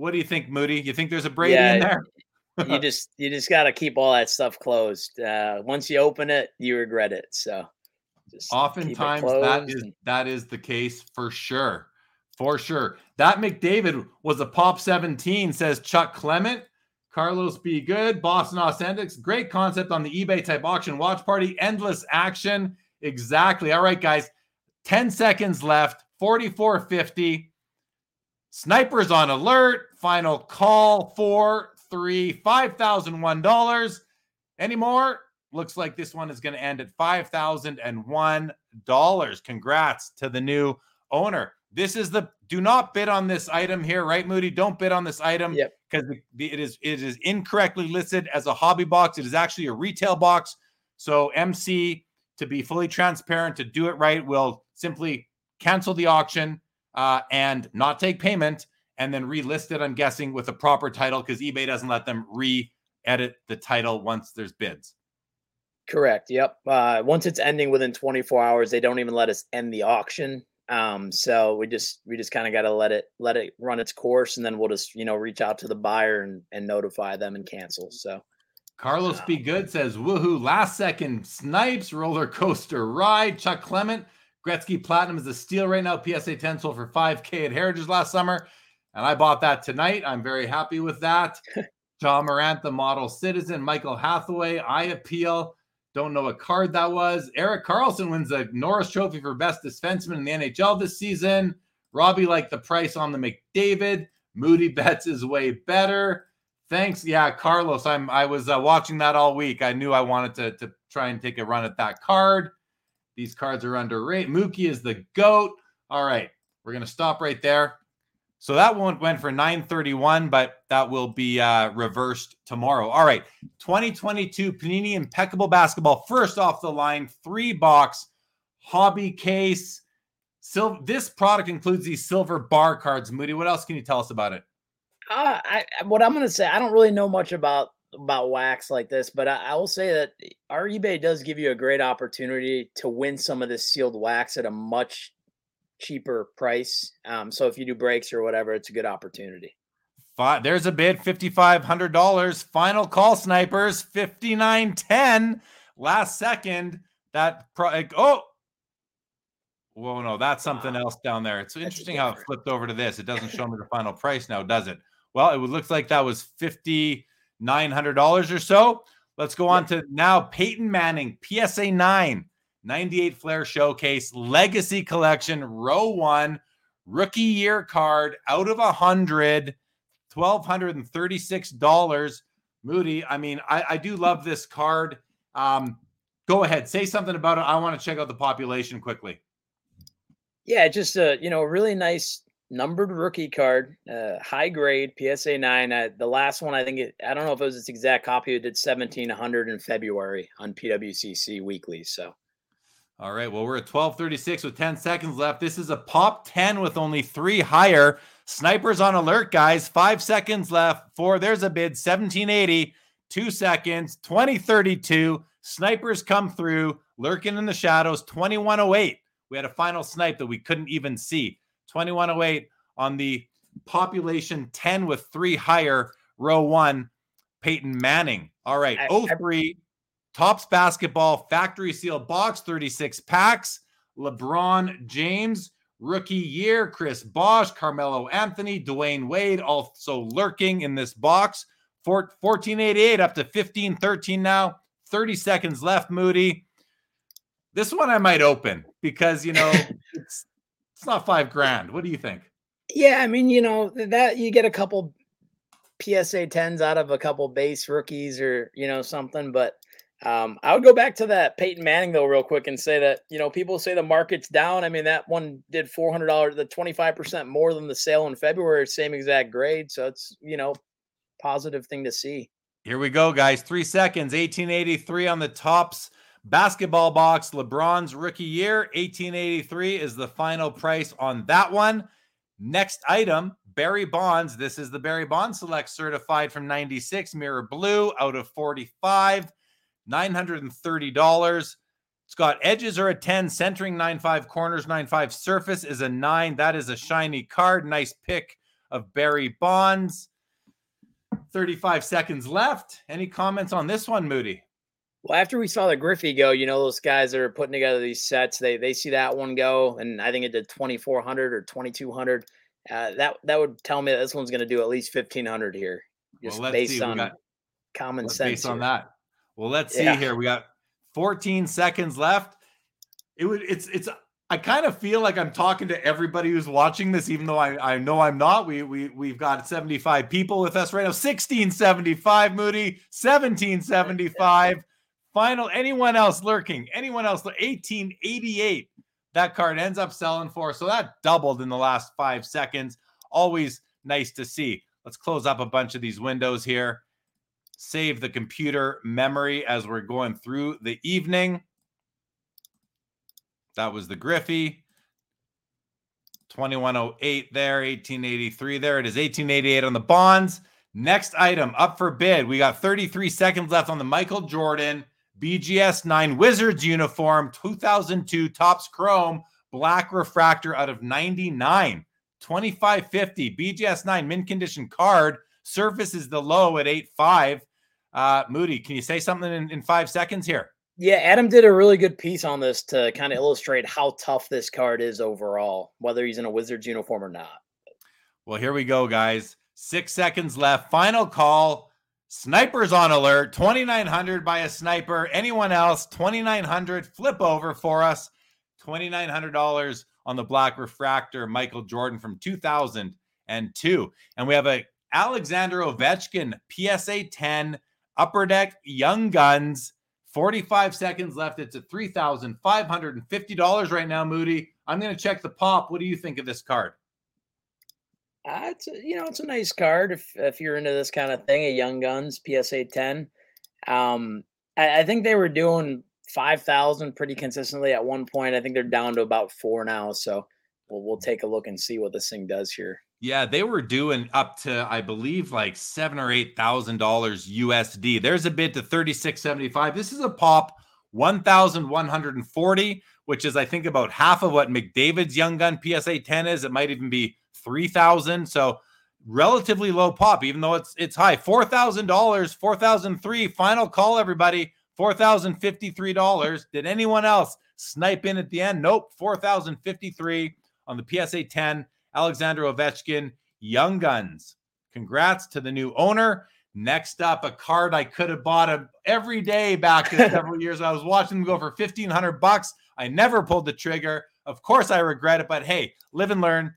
What do you think, Moody? You think there's a Brady yeah, in there? you just you just got to keep all that stuff closed. Uh, once you open it, you regret it. So oftentimes that is that is the case for sure. For sure. That McDavid was a pop 17, says Chuck Clement. Carlos Be Good, Boston Authentics. Great concept on the eBay type auction watch party. Endless action. Exactly. All right, guys. 10 seconds left. 4450. Snipers on alert. Final call. Four, three, five thousand one dollars. Any more? Looks like this one is going to end at five thousand and one dollars. Congrats to the new owner. This is the do not bid on this item here, right, Moody? Don't bid on this item because yep. it is it is incorrectly listed as a hobby box. It is actually a retail box. So MC, to be fully transparent, to do it right, will simply cancel the auction uh, and not take payment, and then relist it. I'm guessing with a proper title because eBay doesn't let them re-edit the title once there's bids. Correct. Yep. Uh, once it's ending within 24 hours, they don't even let us end the auction. Um, so we just we just kind of got to let it let it run its course, and then we'll just you know reach out to the buyer and and notify them and cancel. So. Carlos um, Be Good says, "Woohoo! Last second snipes roller coaster ride." Chuck Clement, Gretzky Platinum is a steal right now. PSA 10 sold for 5K at Heritage last summer, and I bought that tonight. I'm very happy with that. Ja Morant, the model citizen, Michael Hathaway, I appeal. Don't know what card that was. Erik Karlsson wins the Norris Trophy for best defenseman in the NHL this season. Robbie liked the price on the McDavid. Moody bets is way better. Thanks. Yeah, Carlos. I'm I was uh, watching that all week. I knew I wanted to, to try and take a run at that card. These cards are underrated. Mookie is the GOAT. All right. We're gonna stop right there. So that one went for 931, but that will be uh, reversed tomorrow. All right. 2022 Panini Impeccable Basketball. First off the line, three box hobby case. Sil- this product includes these silver bar cards. Moody, what else can you tell us about it? Uh, I, what I'm going to say, I don't really know much about about wax like this, but I, I, will say that our eBay does give you a great opportunity to win some of this sealed wax at a much cheaper price. Um, so if you do breaks or whatever, it's a good opportunity. Five, there's a bid, $5,500. Final call snipers, 5910. Last second, that pro- oh, whoa, no, that's something else down there. It's interesting how it flipped over to this. It doesn't show me the final price now, does it? Well, it looks like that was $5,900 or so. Let's go on to now Peyton Manning, PSA 9. 98 Flair Showcase Legacy Collection, row one, rookie year card out of a hundred, twelve hundred and thirty-six dollars. Moody, I mean, I, I do love this card. Um, go ahead, say something about it. I want to check out the population quickly. Yeah, just a you know really nice numbered rookie card, uh, high grade PSA nine. Uh, the last one, I think it, I don't know if it was its exact copy. It did seventeen hundred in February on PWCC Weekly. So all right. Well, we're at 1236 with 10 seconds left. This is a pop 10 with only three higher. Snipers on alert, guys. Five seconds left. Four. There's a bid. 1780. Two seconds. 2032. Snipers come through. Lurking in the shadows. 2108. We had a final snipe that we couldn't even see. 2108 on the population 10 with three higher. Row one. Peyton Manning. All right. 03. Topps Basketball Factory Seal Box 36 packs. LeBron James, rookie year. Chris Bosh, Carmelo Anthony, Dwyane Wade also lurking in this box. 1488 up to 1513 now. 30 seconds left, Moody. This one I might open because, you know, it's, it's not five grand. What do you think? Yeah, I mean, you know, that you get a couple PSA 10s out of a couple base rookies or, you know, something, but um, I would go back to that Peyton Manning though, real quick, and say that you know people say the market's down. I mean that one did four hundred dollars, the twenty five percent more than the sale in February, same exact grade. So it's you know positive thing to see. Here we go, guys. Three seconds. Eighteen eighty three on the Topps basketball box. LeBron's rookie year. Eighteen eighty three is the final price on that one. Next item, Barry Bonds. This is the Barry Bonds Select certified from 96, mirror blue out of 45. $930. It's got edges are a 10, centering 9.5, corners 9.5, surface is a 9. That is a shiny card. Nice pick of Barry Bonds. 35 seconds left. Any comments on this one, Moody? Well, after we saw the Griffey go, you know those guys that are putting together these sets, they they see that one go, and I think it did twenty four hundred or twenty two hundred. Uh, that that would tell me that this one's going to do at least fifteen hundred here, just well, based see. on got, common sense. Based here. on that, well, let's see yeah. here. We got fourteen seconds left. It would. It's it's. I kind of feel like I'm talking to everybody who's watching this, even though I, I know I'm not. We we we've got 75 people with us right now. 1675 Moody, 1775. Final, anyone else lurking? Anyone else? 1888. That card ends up selling for. So that doubled in the last five seconds. Always nice to see. Let's close up a bunch of these windows here. Save the computer memory as we're going through the evening. That was the Griffey. 2108 there, 1883 there. It is 1888 on the bonds. Next item up for bid. We got 33 seconds left on the Michael Jordan. BGS 9 Wizards uniform, 2002 Topps Chrome, black refractor out of 99. 2550 BGS 9 mint condition card. Surface is the low at 8.5. Uh, Moody, can you say something in, in five seconds here? Yeah, Adam did a really good piece on this to kind of illustrate how tough this card is overall, whether he's in a Wizards uniform or not. Well, here we go, guys. Six seconds left. Final call. Snipers on alert, 2900 by a sniper. Anyone else, 2900 flip over for us. $2,900 on the black refractor, Michael Jordan from 2002. And we have a Alexander Ovechkin PSA 10 upper deck Young Guns. 45 seconds left. It's at $3,550 right now, Moody. I'm going to check the pop. What do you think of this card? Uh, it's a, you know it's a nice card if if you're into this kind of thing. A Young Guns PSA 10. Um, I, I think they were doing five thousand pretty consistently at one point. I think they're down to about four now. So we'll we'll take a look and see what this thing does here. Yeah, they were doing up to I believe like seven or eight thousand dollars USD. There's a bid to thirty six seventy five. This is a pop one thousand one hundred and forty, which is I think about half of what McDavid's Young Gun PSA ten is. It might even be 3000 so relatively low pop even though it's it's high. $4000 4003 final call everybody. $4053 did anyone else snipe in at the end? Nope. 4053 on the psa 10 alexander ovechkin young guns. Congrats to the new owner. Next up a card i could have bought a, every day back several years. I was watching them go for 1500 bucks. I never pulled the trigger. Of course i regret it but hey live and learn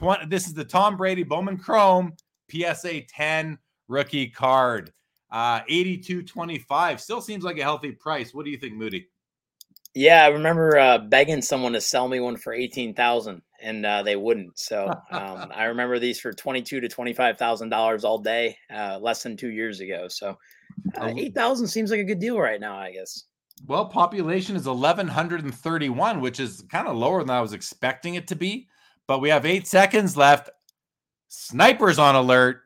20, this is the Tom Brady Bowman Chrome PSA 10 rookie card. Uh 82.25 still seems like a healthy price. What do you think, Moody? Yeah, I remember uh, begging someone to sell me one for 18,000 and uh, they wouldn't. So um, I remember these for 22 to 25,000 dollars all day, uh, less than two years ago. So uh, 8,000 seems like a good deal right now, I guess. Well, population is 1,131, which is kind of lower than I was expecting it to be but we have eight seconds left. Snipers on alert.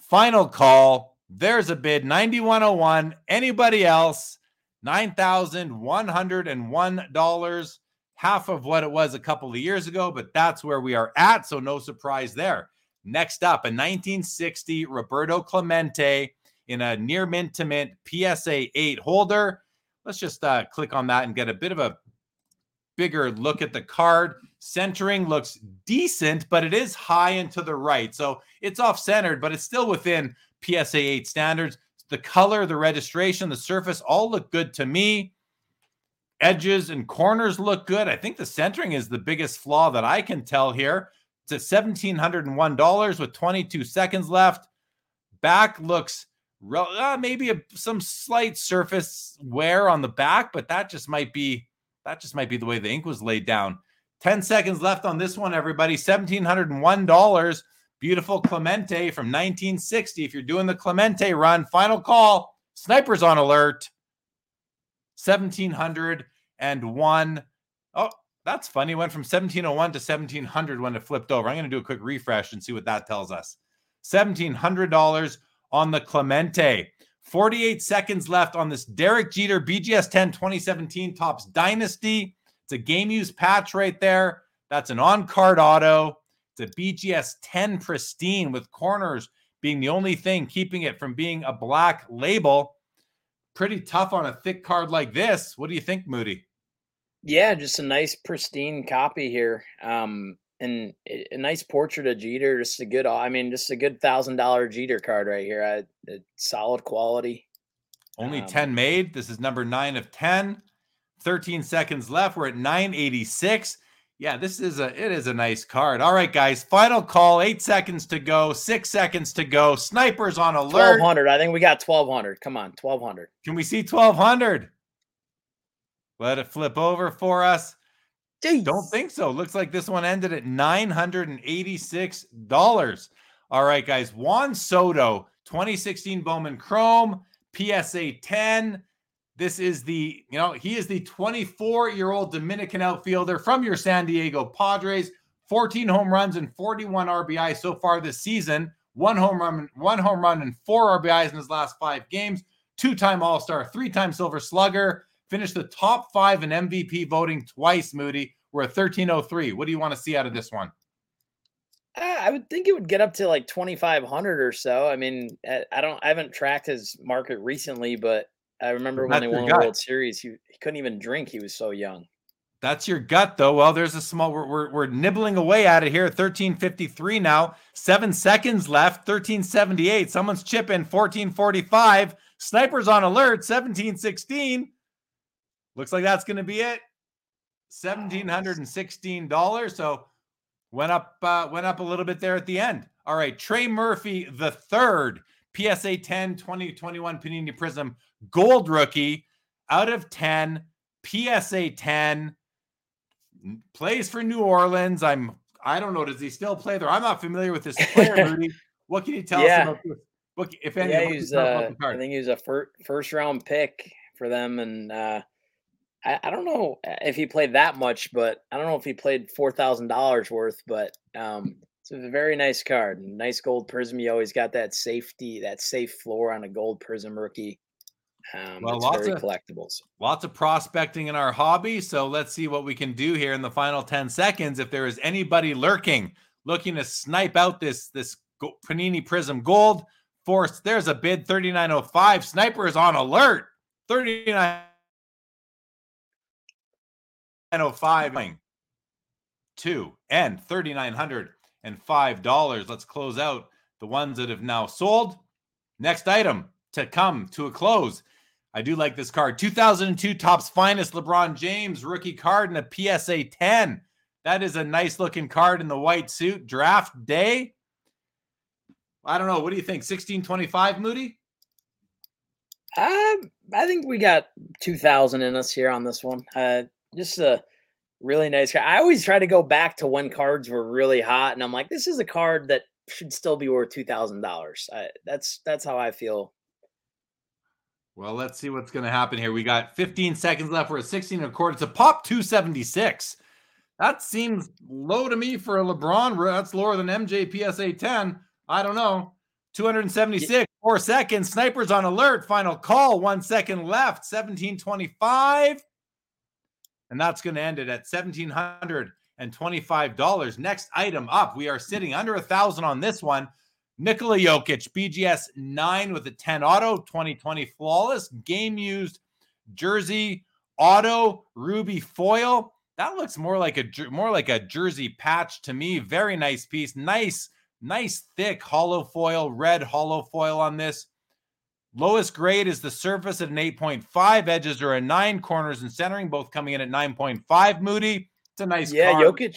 Final call. There's a bid 9101. Anybody else? $9,101. Half of what it was a couple of years ago, but that's where we are at. So no surprise there. Next up, a 1960 Roberto Clemente in a near mint to mint PSA 8 holder. Let's just uh, click on that and get a bit of a bigger look at the card. Centering looks decent, but it is high and to the right. So it's off centered, but it's still within PSA 8 standards. The color, the registration, the surface all look good to me. Edges and corners look good. I think the centering is the biggest flaw that I can tell here. It's at $1,701 with 22 seconds left. Back looks uh, maybe a, some slight surface wear on the back, but that just might be that just might be the way the ink was laid down. 10 seconds left on this one, everybody. $1,701. Beautiful Clemente from 1960. If you're doing the Clemente run, final call. Snipers on alert. 1701. Oh, that's funny. Went from 1701 to 1700 when it flipped over. I'm going to do a quick refresh and see what that tells us. $1,700 on the Clemente. 48 seconds left on this Derek Jeter BGS 10 2017 Topps Dynasty. It's a game use patch right there. That's an on card auto. It's a BGS 10 pristine with corners being the only thing keeping it from being a black label. Pretty tough on a thick card like this. What do you think, Moody? Yeah, just a nice pristine copy here. Um, and a nice portrait of Jeter. Just a good, I mean, just a good thousand dollar Jeter card right here. I, solid quality. Only um, 10 made. This is number nine of 10. 13 seconds left. We're at 986. Yeah, this is a it is a nice card. All right, guys. Final call. Eight seconds to go. Six seconds to go. Snipers on alert. Twelve hundred. I think we got twelve hundred. Come on, twelve hundred. Can we see twelve hundred? Let it flip over for us. Jeez. Don't think so. Looks like this one ended at $986. All right, guys. Juan Soto, 2016 Bowman Chrome, PSA 10. This is the, you know, he is the 24 year old Dominican outfielder from your San Diego Padres. 14 home runs and 41 RBI so far this season. One home run, one home run, and four RBIs in his last five games. Two time All Star, three time Silver Slugger finished the top five in MVP voting twice, Moody. We're at 1303. What do you want to see out of this one? Uh, I would think it would get up to like 2,500 or so. I mean, I don't, I haven't tracked his market recently, but I remember when they won the World Series, he, he couldn't even drink. He was so young. That's your gut, though. Well, there's a small. We're, we're, we're nibbling away at it here. 1353 now. Seven seconds left. 1378. Someone's chipping. 1445. Snipers on alert. 1716. Looks like that's going to be it. Seventeen hundred and sixteen dollars. So went up uh, went up a little bit there at the end. All right, Trey Murphy the third PSA 10 2021 Panini Prism Gold Rookie out of 10 PSA 10 plays for New Orleans. I'm I don't know. Does he still play there? I'm not familiar with this player, Moody. What can you tell yeah. us about this? What, if any, yeah, he's, uh, I think he was a fir- first round pick for them, and uh, I, I, don't know uh, if he played that much, but I don't know if he played four thousand dollars worth. But um, it's a very nice card, nice gold prism. You always got that safety, that safe floor on a gold prism rookie. Um, well, lots of collectibles, lots of prospecting in our hobby. So let's see what we can do here in the final ten seconds. If there is anybody lurking, looking to snipe out this this Panini Prism Gold, force there's a bid thirty nine oh five. Sniper is on alert. Thirty nine 905 two and $3,905. Let's close out the ones that have now sold. Next item to come to a close. I do like this card. 2002 Topps Finest LeBron James rookie card in a PSA 10. That is a nice looking card in the white suit. Draft day. I don't know. What do you think? 1625 Moody? Uh, I think we got 2000 in us here on this one. Uh, just a really nice card. I always try to go back to when cards were really hot, and I'm like, this is a card that should still be worth two thousand dollars. That's that's how I feel. Well, let's see what's going to happen here. We got 15 seconds left. We're at 16 and a quarter. It's a pop 276. That seems low to me for a LeBron. That's lower than MJ PSA 10. I don't know. 276, four seconds. Snipers on alert. Final call. One second left. 1725 and that's going to end it at $1,725. Next item up, we are sitting under a thousand on this one. Nikola Jokic, BGS 9 with a 10 auto, 2020 flawless, game used jersey auto, ruby foil. That looks more like a more like a jersey patch to me. Very nice piece. Nice, nice thick holo foil, red holo foil on this. Lowest grade is the surface at an 8.5. Edges are a nine. Corners and centering both coming in at 9.5. Moody. It's a nice yeah. Card. Jokic.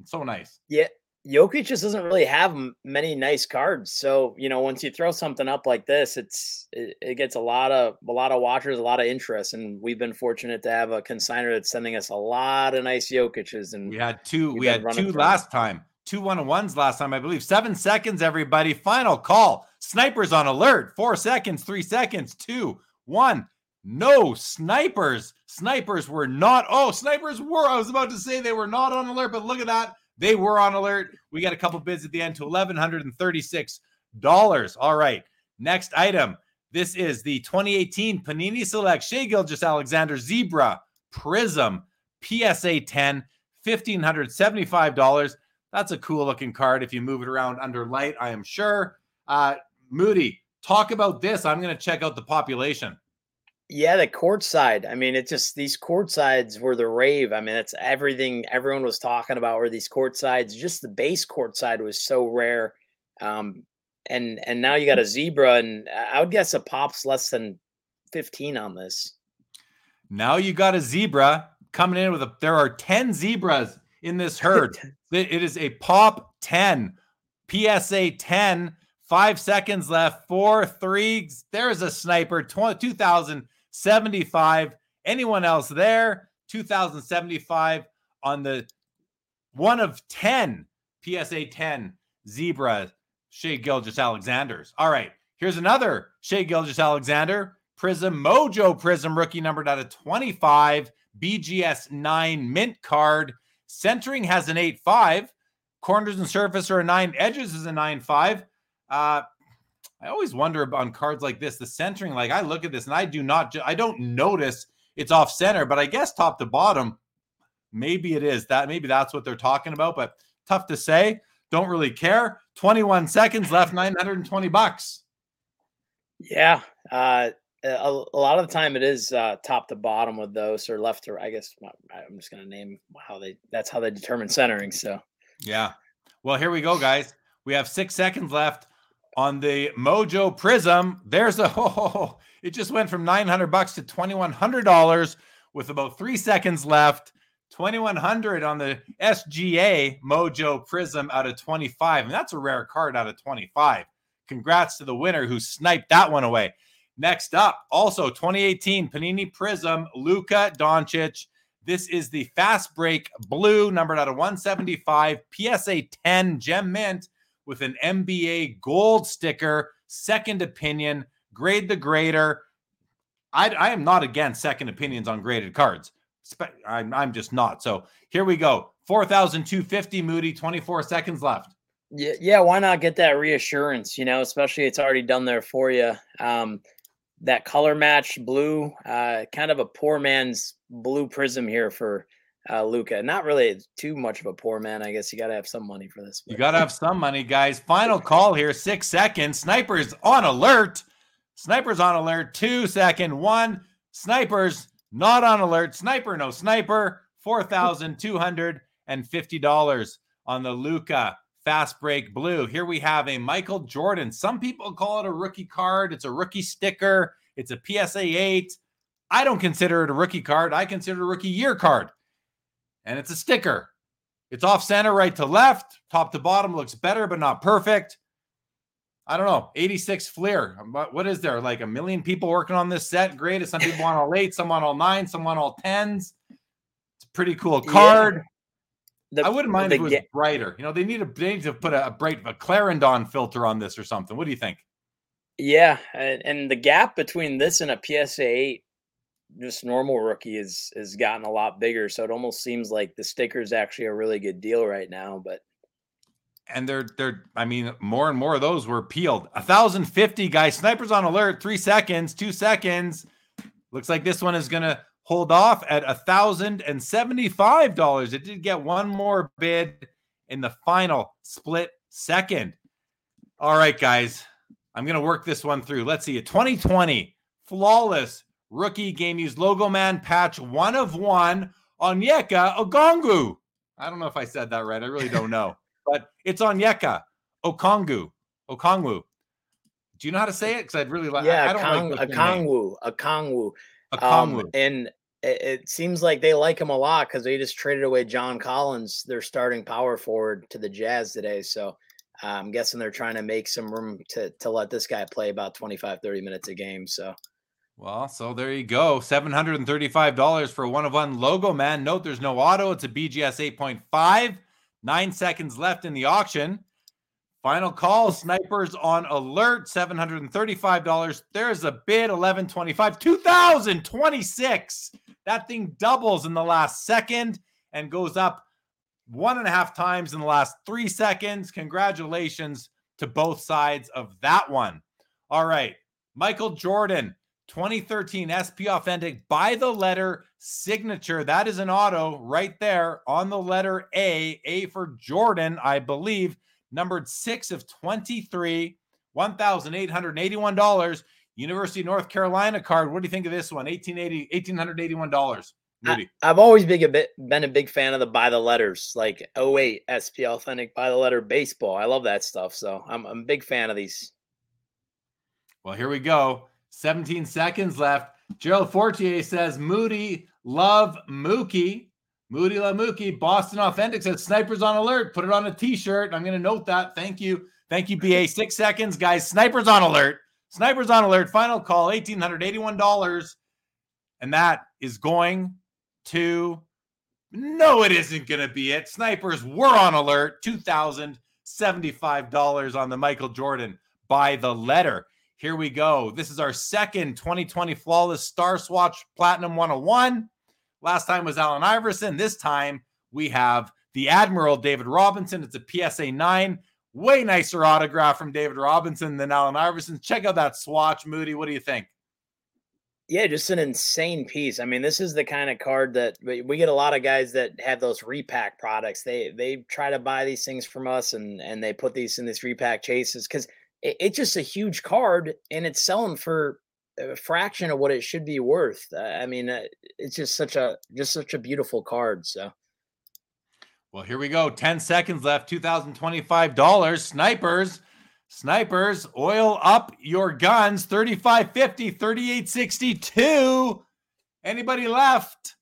It's so nice. Yeah. Jokic just doesn't really have many nice cards. So, you know, once you throw something up like this, it's it, it, gets a lot of a lot of watchers, a lot of interest. And we've been fortunate to have a consigner that's sending us a lot of nice Jokic's. And we had two, we had two last time. Two one on ones last time, I believe. Seven seconds, everybody. Final call. Snipers on alert. Four seconds, three seconds, two, one. No snipers. Snipers were not. Oh, snipers were. I was about to say they were not on alert, but look at that. They were on alert. We got a couple bids at the end to $1,136. All right. Next item. This is the 2018 Panini Select Shai Gilgeous-Alexander Zebra Prism PSA 10, $1,575. That's a cool looking card if you move it around under light, I am sure. Uh, Moody, talk about this. I'm going to check out the population. Yeah, the court side. I mean, it just these court sides were the rave. I mean, it's everything everyone was talking about were these court sides. Just the base court side was so rare. Um, and and now you got a zebra, and I would guess a pops less than 15 on this. Now you got a zebra coming in with a there are 10 zebras in this herd. it is a pop 10, PSA 10, five seconds left, four, three. There's a sniper, 20, 2075. Anyone else there? 2075 on the one of 10 PSA 10 zebra Shai Gilgeous-Alexanders. All right, here's another Shai Gilgeous-Alexander Prism Mojo Prism rookie numbered out of 25 BGS 9 mint card. Centering has an 8 5. Corners and surface are a 9. Edges is a 9 5. Uh, I always wonder about on cards like this, the centering. Like I look at this and I do not, I don't notice it's off center, but I guess top to bottom, maybe it is that. Maybe that's what they're talking about, but tough to say. Don't really care. 21 seconds left, 920 bucks. Yeah. Uh, a, a, lot of the time it is uh, top to bottom with those or left to I guess I'm just going to name how they that's how they determine centering. So, yeah. Well, here we go, guys. We have six seconds left on the Mojo Prism. There's a oh, it just went from 900 bucks to $2,100 with about three seconds left. 2100 on the SGA Mojo Prism out of 25. And that's a rare card out of 25. Congrats to the winner who sniped that one away. Next up, also 2018 Panini Prism Luka Doncic. This is the fast break blue, numbered out of 175, PSA 10 gem mint with an MBA gold sticker, second opinion, grade the grader. I, I am not against second opinions on graded cards. I'm, I'm just not. So here we go. 4,250 Moody, 24 seconds left. Yeah, yeah, why not get that reassurance, you know, especially it's already done there for you. Um, that color match blue, uh, kind of a poor man's blue prism here for uh, Luka. Not really too much of a poor man. I guess you got to have some money for this. But. You got to have some money, guys. Final call here, six seconds. Snipers on alert. Snipers on alert. Two second. One. Snipers not on alert. Sniper, no sniper. $4,250 on the Luka Fast Break Blue. Here we have a Michael Jordan. Some people call it a rookie card. It's a rookie sticker. It's a PSA 8. I don't consider it a rookie card. I consider it a rookie year card. And it's a sticker. It's off center, right to left, top to bottom looks better, but not perfect. I don't know, 86 Fleer. What is there? Like a million people working on this set. Great. Some people want all eight, some want all nine, some want all tens. It's a pretty cool card. Yeah. The, I wouldn't mind if it was ga- brighter. You know, they need, a, they need to put a, a bright a Clarendon filter on this or something. What do you think? Yeah, and, and the gap between this and a PSA 8 just normal rookie is has gotten a lot bigger. So it almost seems like the sticker is actually a really good deal right now. But and they're they're I mean more and more of those were peeled. A thousand fifty guys, snipers on alert, three seconds, two seconds. Looks like this one is gonna hold off at a thousand and seventy-five dollars. It did get one more bid in the final split second. All right, guys. I'm gonna work this one through. Let's see a 2020 flawless rookie game use logo man patch one of one on Onyeka Okongwu. I don't know if I said that right. I really don't know but it's on Onyeka Okongwu. Okongwu. Do you know how to say it? Because I'd really like. Yeah, I, I don't Kong, like Okongwu, Okongwu, Okongwu. Um, and it, it, seems like they like him a lot because they just traded away John Collins, their starting power forward, to the Jazz today. So uh, I'm guessing they're trying to make some room to to let this guy play about 25, 30 minutes a game. So. Well, so there you go. $735 for one of one logo man. Note there's no auto. It's a BGS 8.5. Nine seconds left in the auction. Final call, snipers on alert, $735. There's a bid, 1125, 2026. That thing doubles in the last second and goes up one and a half times in the last three seconds. Congratulations to both sides of that one. All right. Michael Jordan, 2013 SP Authentic by the letter signature. That is an auto right there on the letter A. A for Jordan, I believe. Numbered six of 23, $1,881. University of North Carolina card. What do you think of this one? 1880, $1,881. I, have always been a bit been a big fan of the by the letters, like 08 SP Authentic by the letter baseball. I love that stuff. So I'm, I'm a big fan of these. Well, here we go. 17 seconds left. Gerald Fortier says Moody love Mookie. Moody love Mookie. Boston Authentic says snipers on alert. Put it on a t-shirt. I'm going to note that. Thank you. Thank you, BA. Six seconds, guys. Snipers on alert. Snipers on alert. Final call, $1,881. And that is going to no, it isn't going to be it. Snipers were on alert. $2,075 on the Michael Jordan by the letter. Here we go. This is our second 2020 Flawless Star Swatch Platinum 101. Last time was Allen Iverson. This time we have the Admiral David Robinson. It's a PSA 9. Way nicer autograph from David Robinson than Allen Iverson. Check out that swatch, Moody. What do you think? Yeah, just an insane piece. I mean, this is the kind of card that we, we get a lot of guys that have those repack products. They they try to buy these things from us and and they put these in these repack chases because it, it's just a huge card and it's selling for a fraction of what it should be worth. Uh, I mean, uh, it's just such a just such a beautiful card. So. Well, here we go. 10 seconds left. $2,025. Snipers Snipers, oil up your guns. 3550, 3862. Anybody left?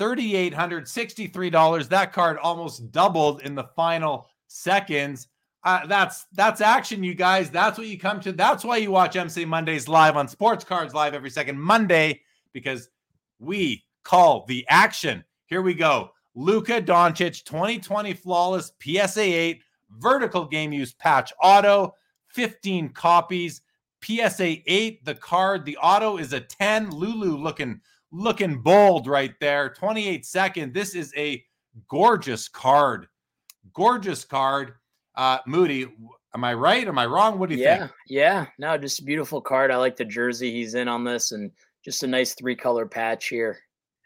$3,863. That card almost doubled in the final seconds. That's that's action, you guys. That's what you come to. That's why you watch MC Mondays live on Sports Cards Live every second Monday because we call the action. Here we go. Luka Doncic, 2020 flawless PSA 8 vertical game use patch auto, 15 copies. PSA 8, the card, the auto is a 10. Lulu looking looking bold right there. 28 second. This is a gorgeous card. Gorgeous card. Uh Moody, am I right? Am I wrong? What do you yeah, think? Yeah, yeah. no, just a beautiful card. I like the jersey he's in on this and just a nice three color patch here.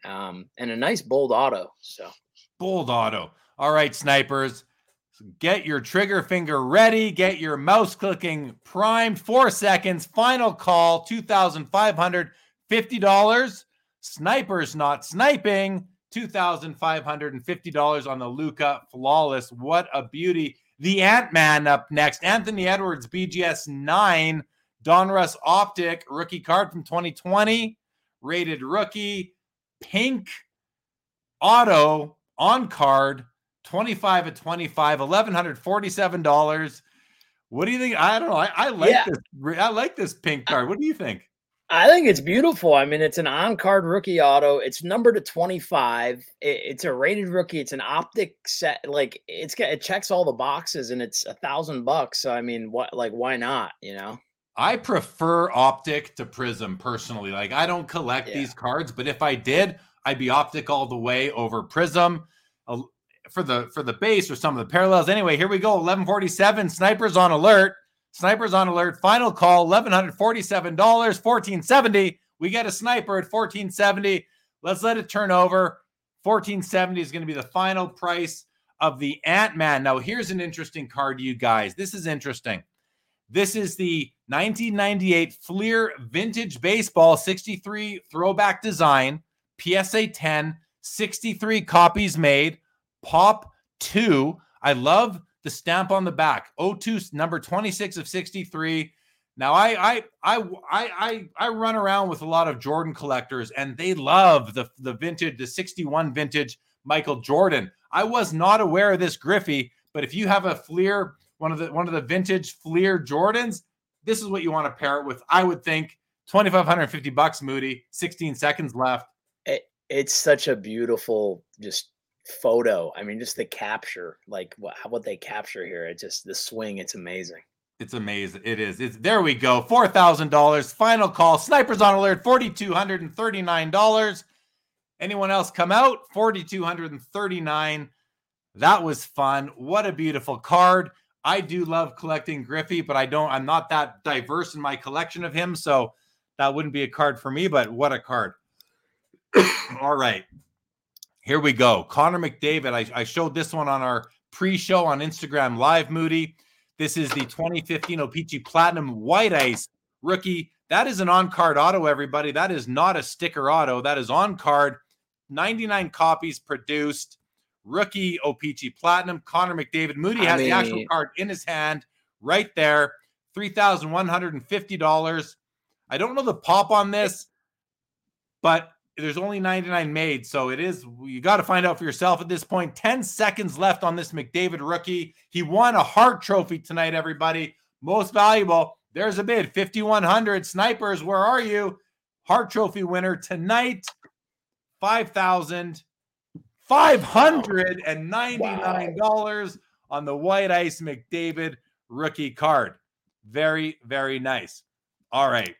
Um, and a nice bold auto. So bold auto. All right, snipers. Get your trigger finger ready. Get your mouse clicking primed. Four seconds. Final call. Two thousand five hundred fifty dollars. Snipers not sniping. Two thousand five hundred and fifty dollars on the Luka Flawless. What a beauty! The Ant Man up next. Anthony Edwards, BGS nine. Donruss Optic rookie card from 2020. Rated rookie. Pink auto on card 25 at 25, $1,147. What do you think? I don't know. I, I like yeah. this. I like this pink card. What do you think? I think it's beautiful. I mean, it's an on-card rookie auto. It's numbered to 25. It, it's a rated rookie. It's an optic set. Like it's got it checks all the boxes, and it's a thousand bucks. So I mean, what? Like, why not? You know. I prefer optic to prism personally. Like, I don't collect yeah. these cards, but if I did, I'd be optic all the way over prism for the for the base or some of the parallels. Anyway, here we go. 1147. Snipers on alert. Snipers on alert. Final call. $1,147. 1470. We get a sniper at 1470. Let's let it turn over. 1470 is going to be the final price of the Ant-Man. Now, here's an interesting card, you guys. This is interesting. This is the 1998 Fleer Vintage Baseball 63 throwback design, PSA 10, 63 copies made. Pop 2. I love the stamp on the back. O2 number 26 of 63. Now I I I I I run around with a lot of Jordan collectors and they love the the vintage the 61 vintage Michael Jordan. I was not aware of this Griffey, but if you have a Fleer one of the one of the vintage Fleer Jordans, this is what you want to pair it with. I would think 2550 bucks Moody, 16 seconds left. It, it's such a beautiful just photo. I mean, just the capture, like what what they capture here. It just the swing. It's amazing. It's amazing. It is. It's there. We go. Four thousand dollars. Final call. Snipers on alert. Forty two hundred and thirty nine dollars. Anyone else come out? Forty two hundred and thirty nine. That was fun. What a beautiful card. I do love collecting Griffey, but I don't, I'm not that diverse in my collection of him. So that wouldn't be a card for me, but what a card. All right. Here we go. Connor McDavid. I, I showed this one on our pre show on Instagram Live, Moody. This is the 2015 O-Pee-Chee Platinum White Ice rookie. That is an on card auto, everybody. That is not a sticker auto. That is on card. 99 copies produced. Rookie O-Pee-Chee Platinum. Connor McDavid. Moody has mean, the actual card in his hand right there. $3,150. I don't know the pop on this, but there's only 99 made. So it is, you got to find out for yourself at this point. 10 seconds left on this McDavid rookie. He won a Hart Trophy tonight, everybody. Most valuable. There's a bid 5,100. Snipers, where are you? Hart Trophy winner tonight. $5,599 wow. on the White Ice McDavid rookie card. Very, very nice. All right.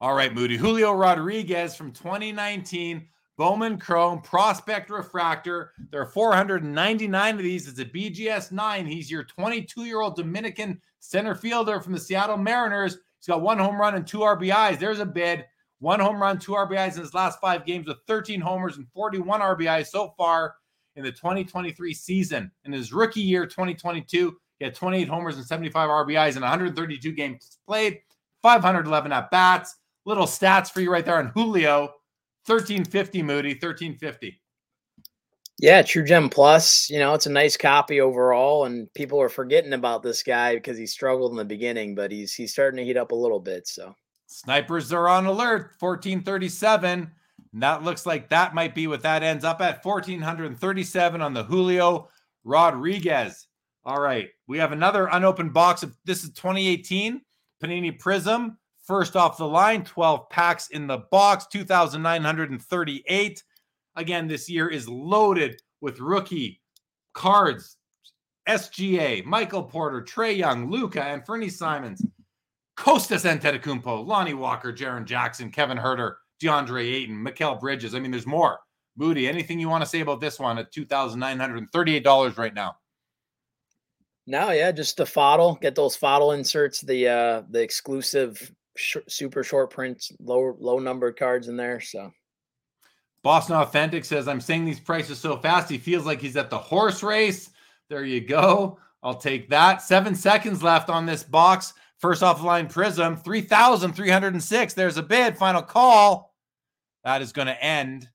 All right, Moody. Julio Rodriguez from 2019, Bowman Chrome, Prospect Refractor. There are 499 of these. It's a BGS 9. He's your 22 year old Dominican center fielder from the Seattle Mariners. He's got one home run and two RBIs. There's a bid. One home run, two RBIs in his last five games with 13 homers and 41 RBIs so far in the 2023 season. In his rookie year, 2022, he had 28 homers and 75 RBIs in 132 games played, 511 at bats little stats for you right there on Julio. 1350 Moody, 1350. Yeah, True Gem Plus. You know, it's a nice copy overall, and people are forgetting about this guy because he struggled in the beginning, but he's he's starting to heat up a little bit. So snipers are on alert. 1437. And that looks like that might be what that ends up at 1437 on the Julio Rodriguez. All right. We have another unopened box of this is 2018 Panini Prism First off the line, 12 packs in the box, 2,938. Again, this year is loaded with rookie cards. SGA, Michael Porter, Trae Young, Luka, and Fernie Simons, Kostas Antetokounmpo, Lonnie Walker, Jaren Jackson, Kevin Huerter, DeAndre Ayton, Mikal Bridges. I mean, there's more. Moody, anything you want to say about this one at $2,938 right now? No, yeah, just the FOTL. Get those FOTL inserts, the uh the exclusive sh- super short prints, low low numbered cards in there. So Boston Authentic says, I'm saying these prices so fast, he feels like he's at the horse race. There you go. I'll take that. Seven seconds left on this box. First off the line Prism, 3,306. There's a bid. Final call. That is going to end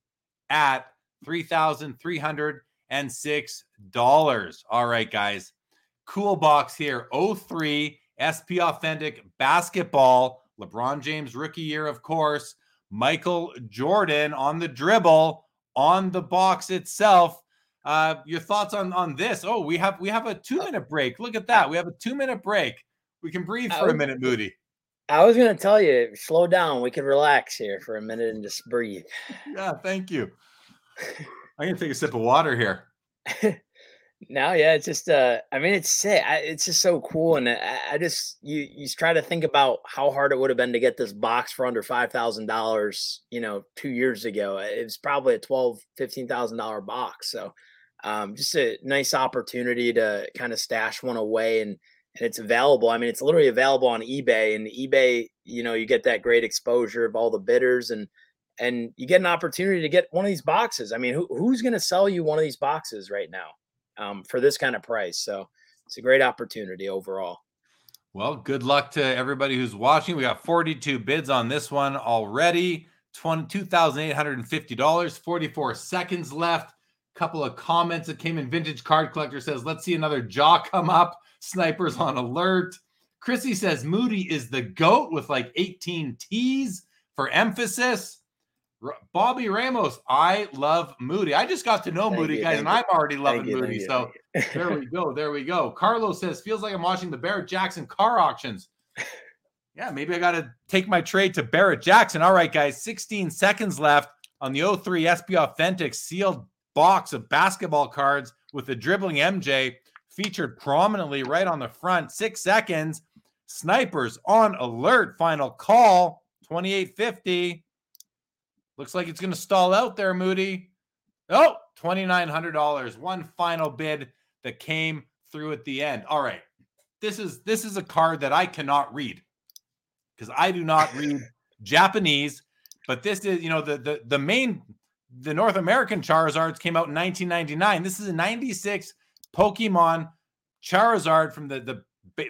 at $3,306. All right, guys. Cool box here. 03 SP Authentic Basketball LeBron James rookie year, of course. Michael Jordan on the dribble on the box itself. Uh, your thoughts on on this? Oh, we have we have a two minute break. Look at that. We have a two minute break. We can breathe for a minute, Moody. I was gonna tell you, slow down. We can relax here for a minute and just breathe. Yeah, thank you. I'm gonna take a sip of water here. No, yeah, it's just uh I mean it's sick. I, it's just so cool and I, I, just you you try to think about how hard it would have been to get this box for under $5,000, you know, 2 years ago. It was probably a 12 $15,000 box. So um just a nice opportunity to kind of stash one away and and it's available. I mean, it's literally available on eBay and eBay, you know, you get that great exposure of all the bidders and and you get an opportunity to get one of these boxes. I mean, who, who's going to sell you one of these boxes right now? Um, for this kind of price. So it's a great opportunity overall. Well, good luck to everybody who's watching. We got 42 bids on this one already. $22,850, 44 seconds left. Couple of comments that came in. Vintage Card Collector says, let's see another jaw come up. Snipers on alert. Chrissy says, Moody is the GOAT with like 18 T's for emphasis. Bobby Ramos, I love Moody. I just got to know thank Moody, you, guys, and you. I'm already loving thank Moody. You, so there we go. There we go. Carlos says, feels like I'm watching the Barrett Jackson car auctions. Yeah, maybe I got to take my trade to Barrett Jackson. All right, guys, 16 seconds left on the 03 SP Authentic sealed box of basketball cards with the dribbling MJ featured prominently right on the front. Six seconds. Snipers on alert. Final call 2850. Looks like it's going to stall out there, Moody. Oh, $2,900. One final bid that came through at the end. All right. This is this is a card that I cannot read because I do not read Japanese, but this is, you know, the the the main the North American Charizards came out in 1999. This is a 96 Pokemon Charizard from the the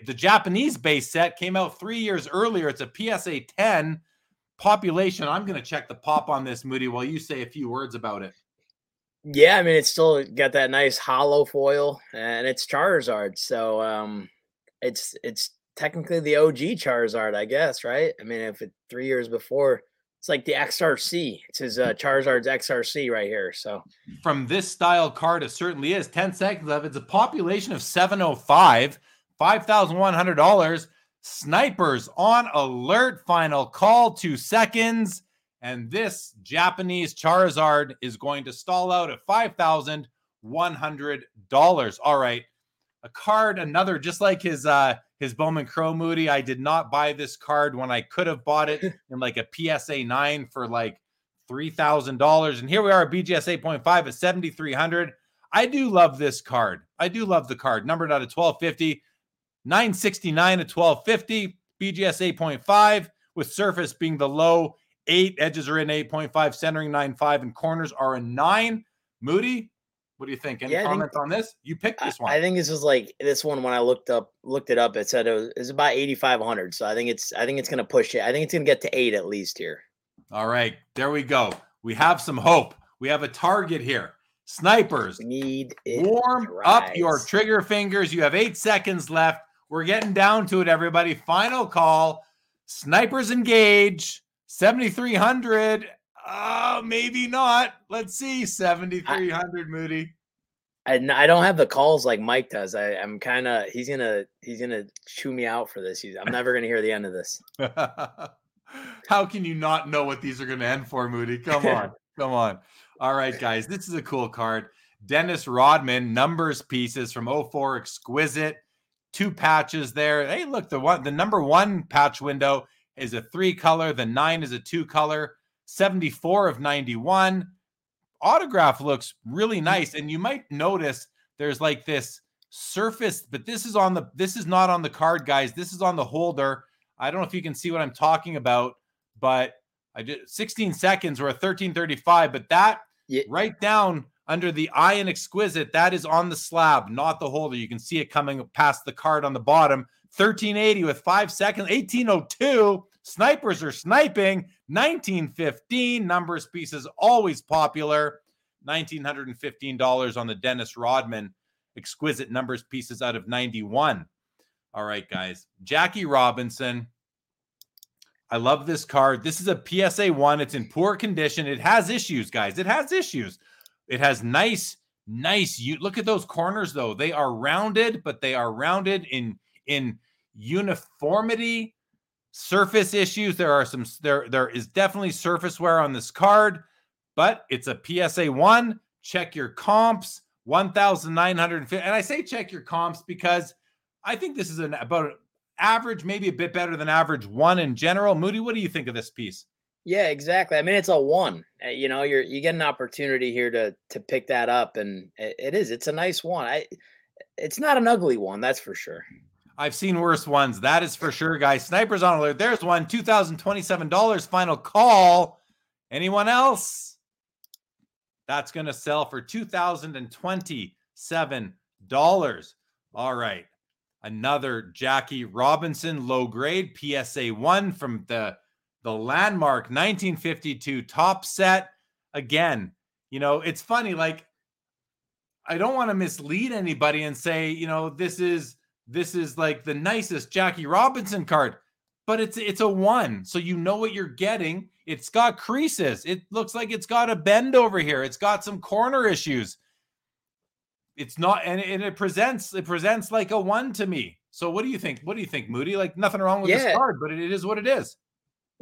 the Japanese base set came out 3 years earlier. It's a PSA 10 population. I'm going to check the pop on this Moody while you say a few words about it. Yeah, I mean it's still got that nice holo foil and it's Charizard. So um it's it's technically the OG Charizard, I guess, right? I mean, if it 3 years before it's like the XRC. It's his uh, Charizard's XRC right here. So from this style card, it certainly is. 10 seconds left. It's a population of 705, $5,100. Snipers on alert. Final call, two seconds. And this Japanese Charizard is going to stall out at $5,100. All right. A card, another, just like his uh his Bowman Chrome Moody. I did not buy this card when I could have bought it in like a PSA 9 for like $3,000. And here we are, at BGS 8.5 at 7,300. I do love this card. I do love the card. Numbered out of 1250, 969 to 1250, BGS 8.5, with surface being the low. Eight edges are in 8.5, centering 9.5, and corners are a nine. Moody, what do you think? Any yeah, comments think, on this? You picked this one. I, think this is like this one when I looked up looked it up. It said it was, it was about eighty five hundred. So I think it's I think it's gonna push it. I think it's gonna get to eight at least here. All right, there we go. We have some hope. We have a target here. Snipers, we need warm up your trigger fingers. You have eight seconds left. We're getting down to it, everybody. Final call. Snipers engage. 7,300. Uh, maybe not. Let's see. 7,300, Moody. I, I don't have the calls like Mike does. I, I'm kind of he's gonna he's gonna chew me out for this. He's, I'm never gonna hear the end of this. How can you not know what these are gonna end for, Moody? Come on, come on. All right, guys, this is a cool card. Dennis Rodman numbers pieces from 04 Exquisite. Two patches there. Hey, look, the one the number one patch window is a three color. The nine is a two color. 74 of 91. Autograph looks really mm. nice. And you might notice there's like this surface, but this is on the this is not on the card, guys. This is on the holder. I don't know if you can see what I'm talking about, but I did 16 seconds or a 1335, but that yeah. right down under the eye and exquisite, that is on the slab, not the holder. You can see it coming past the card on the bottom. 1380 with five seconds, 1802. Snipers are sniping. 1915 numbers pieces always popular. $1915 on the Dennis Rodman exquisite numbers pieces out of 91. All right, guys. Jackie Robinson. I love this card. This is a PSA 1. It's in poor condition. It has issues, guys. It has issues. It has nice, nice. You look at those corners though. They are rounded, but they are rounded in in uniformity surface issues. There are some there there is definitely surface wear on this card, but it's a PSA 1. Check your comps. 1950 and I say check your comps because I think this is an about average maybe a bit better than average 1 in general. Moody, what do you think of this piece? Yeah, exactly. I mean, it's a one. Uh, you know, you're you get an opportunity here to to pick that up, and it, it is. It's a nice one. I. It's not an ugly one, that's for sure. I've seen worse ones. That is for sure, guys. Snipers on alert. There's one. $2,027 final call. Anyone else? That's going to sell for $2,027. All right. Another Jackie Robinson low grade PSA 1 from the, the landmark 1952 Topps set. Again, you know, it's funny. Like, I don't want to mislead anybody and say, you know, this is this is like the nicest Jackie Robinson card, but it's it's a one, so you know what you're getting. It's got creases. It looks like it's got a bend over here. It's got some corner issues. It's not, and, and it presents it presents like a one to me. So what do you think? What do you think, Moody? Like nothing wrong with yeah. this card, but it, it is what it is.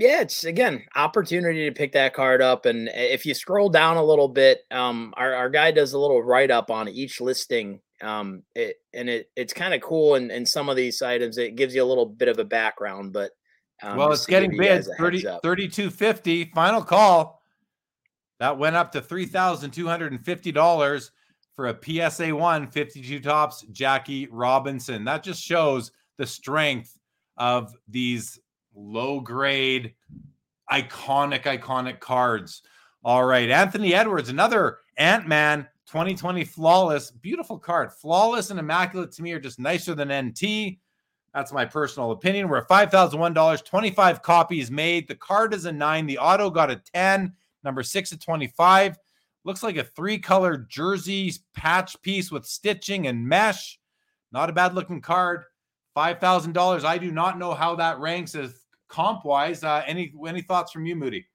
Yeah, it's again opportunity to pick that card up, and if you scroll down a little bit, um, our our guy does a little write up on each listing um, it, and it it's kind of cool. And in, in some of these items, it gives you a little bit of a background. But um, well, it's getting bid 30, 3250 final call. That went up to three thousand two hundred and fifty dollars for a PSA 1 52 Topps Jackie Robinson. That just shows the strength of these low grade, iconic, iconic cards. All right. Anthony Edwards, another Ant Man 2020 flawless. Beautiful card. Flawless and immaculate to me are just nicer than NT. That's my personal opinion. We're at $5,001, 25 copies made. The card is a nine. The auto got a 10, number six at 25. Looks like a three color jersey patch piece with stitching and mesh. Not a bad looking card. $5,000. I do not know how that ranks as comp wise. Uh, any, any thoughts from you, Moody?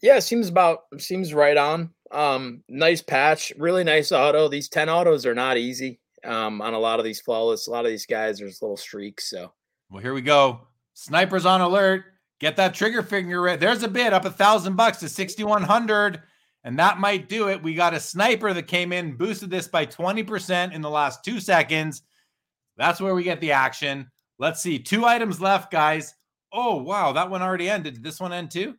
Yeah, seems about seems right on. Um, nice patch, really nice auto. These 10 autos are not easy um, on a lot of these flawless. A lot of these guys, there's little streaks. So, well, here we go. Snipers on alert. Get that trigger finger ready. There's a bid up a thousand bucks to 6,100, and that might do it. We got a sniper that came in, boosted this by 20% in the last two seconds. That's where we get the action. Let's see. Two items left, guys. Oh, wow. That one already ended. Did this one end too?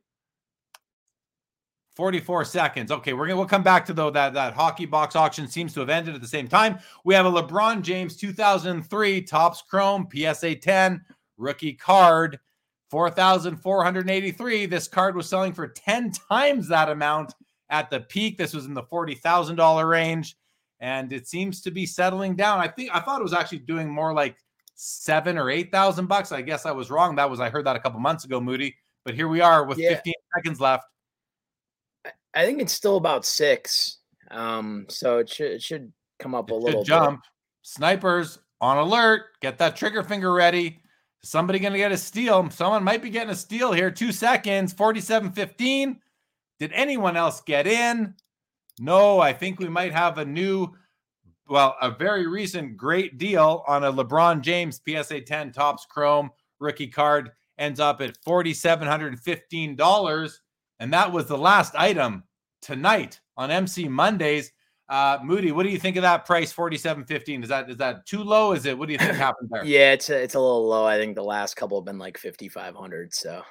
44 seconds. Okay, we're gonna we'll come back to though that that hockey box auction seems to have ended at the same time. We have a LeBron James 2003 Topps Chrome PSA 10 rookie card, 4,483. This card was selling for 10 times that amount at the peak. This was in the $40,000 range, and it seems to be settling down. I think I thought it was actually doing more like seven or eight thousand bucks. I guess I was wrong. That was I heard that a couple months ago, Moody. But here we are with yeah. 15 seconds left. I think it's still about six. Um, so it should it should come up a little jump. Bit. Snipers on alert. Get that trigger finger ready. Somebody gonna get a steal. Someone might be getting a steal here. Two seconds, 47-15. Did anyone else get in? No, I think we might have a new, well, a very recent great deal on a LeBron James PSA 10 Topps Chrome rookie card. Ends up at $4,715. And that was the last item tonight on MC Mondays. Uh, Moody, what do you think of that price, forty-seven fifteen? Is that is that too low? Is it? What do you think happened there? Yeah, it's a, it's a little low. I think the last couple have been like fifty-five hundred. So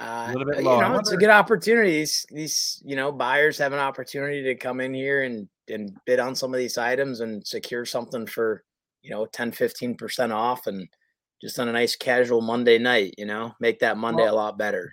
uh, a little bit low. You know, it's a good opportunity. These, these you know buyers have an opportunity to come in here and and bid on some of these items and secure something for you know 10 15 percent off and just on a nice casual Monday night. You know, make that Monday well, a lot better.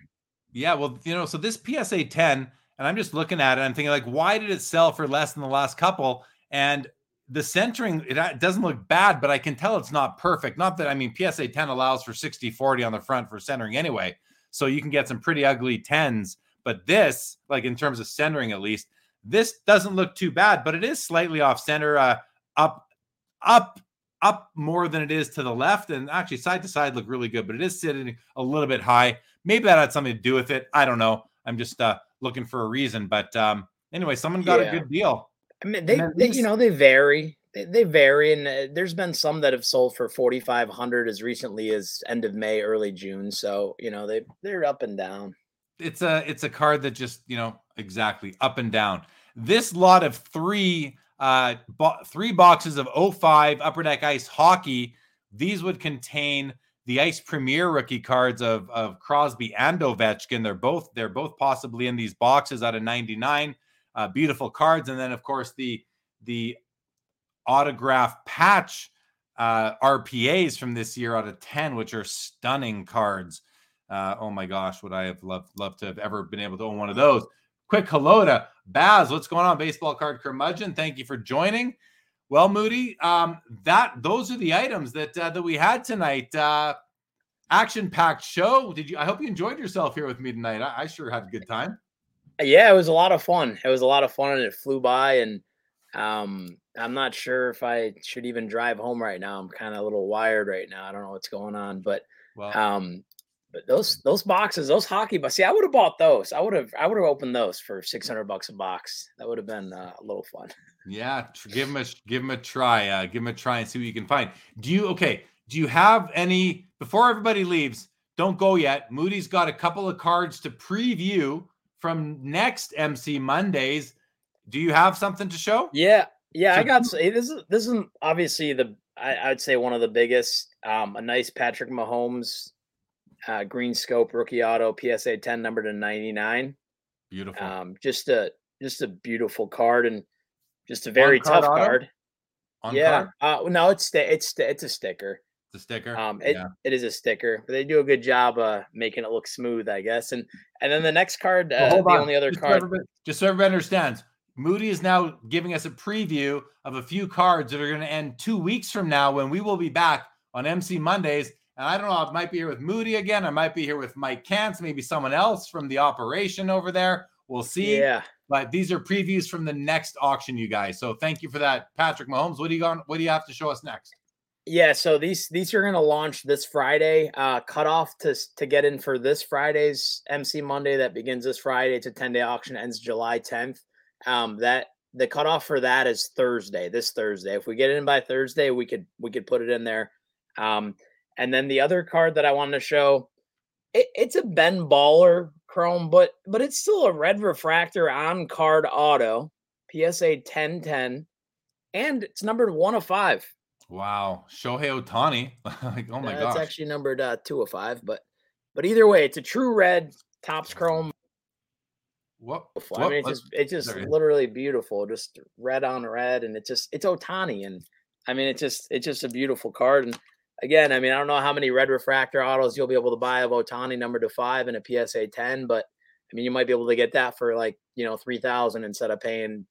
Yeah, well, you know, so this PSA 10, and I'm just looking at it, I'm thinking like, why did it sell for less than the last couple? And the centering, it uh, doesn't look bad, but I can tell it's not perfect. Not that I mean, PSA 10 allows for 60 40 on the front for centering anyway. So you can get some pretty ugly 10s. But this, like in terms of centering at least, this doesn't look too bad, but it is slightly off center, uh, up, up, up more than it is to the left. And actually, side to side look really good, but it is sitting a little bit high. Maybe that had something to do with it. I don't know. I'm just uh, looking for a reason. But um, anyway, someone got yeah. a good deal. I mean, they, they you know, they vary. They, they vary, and uh, there's been some that have sold for 4,500 as recently as end of May, early June. So you know, they they're up and down. It's a it's a card that just you know exactly up and down. This lot of three uh bo- three boxes of 05 Upper Deck Ice hockey. These would contain the Ice Premier rookie cards of, of Crosby and Ovechkin. They're both they're both possibly in these boxes out of 99. Uh, beautiful cards, and then of course the the autograph patch uh, RPAs from this year out of 10, which are stunning cards. Uh, oh my gosh, would I have loved loved to have ever been able to own one of those? Quick hello to Baz. What's going on, baseball card curmudgeon? Thank you for joining. Well, Moody, um, that those are the items that uh, that we had tonight. Uh, Action packed show. Did you? I hope you enjoyed yourself here with me tonight. I, I, sure had a good time. Yeah, it was a lot of fun. It was a lot of fun, and it flew by. And um, I'm not sure if I should even drive home right now. I'm kind of a little wired right now. I don't know what's going on, but well, um, but those those boxes, those hockey bucks. See, I would have bought those. I would have I would have opened those for six hundred bucks a box. That would have been uh, a little fun. Yeah, give them a give them a try. Uh, give them a try and see what you can find. Do you okay? Do you have any before everybody leaves? Don't go yet. Moody's got a couple of cards to preview from next MC Mondays. Do you have something to show? Yeah, yeah, so, I got. This is this is obviously the I, would say one of the biggest. Um, a nice Patrick Mahomes uh, green scope rookie auto PSA 10 number to 99. Beautiful. Um, just a just a beautiful card and Just a very tough auto? card. On yeah. card? Uh, no, it's it's it's a sticker. the sticker. Um, it, yeah. it is a sticker, but they do a good job uh making it look smooth, I guess. And and then the next card, Well, uh, hold the on. only other just card. everybody, just so everybody understands, Moody is now giving us a preview of a few cards that are going to end two weeks from now when we will be back on MC Mondays. And I don't know, I might be here with Moody again. I might be here with Mike Kantz, maybe someone else from the operation over there. We'll see. Yeah. But these are previews from the next auction, you guys. So thank you for that, Patrick Mahomes. What do you got? What do you have to show us next? Yeah, so these these are going to launch this Friday. Uh, cutoff to to get in for this Friday's MC Monday that begins this Friday. It's a ten day auction, ends July tenth. Um, that the cutoff for that is Thursday. This Thursday. If we get in by Thursday, we could we could put it in there. Um, and then the other card that I wanted to show, it, it's a Ben Baller Chrome, but but it's still a red refractor on card auto, PSA ten ten, and it's numbered one of five. Wow. Shohei Ohtani. like, oh my Uh, gosh. It's actually numbered uh, two of five, but but either way, it's a true red Topps Chrome. what? beautiful. I mean, it's just it's just sorry. literally beautiful, just red on red, and it's just it's Ohtani, and I mean, it's just it's just a beautiful card. And again, I mean, I don't know how many red refractor autos you'll be able to buy of Ohtani number to five and a PSA ten, but I mean, you might be able to get that for like you know three thousand instead of paying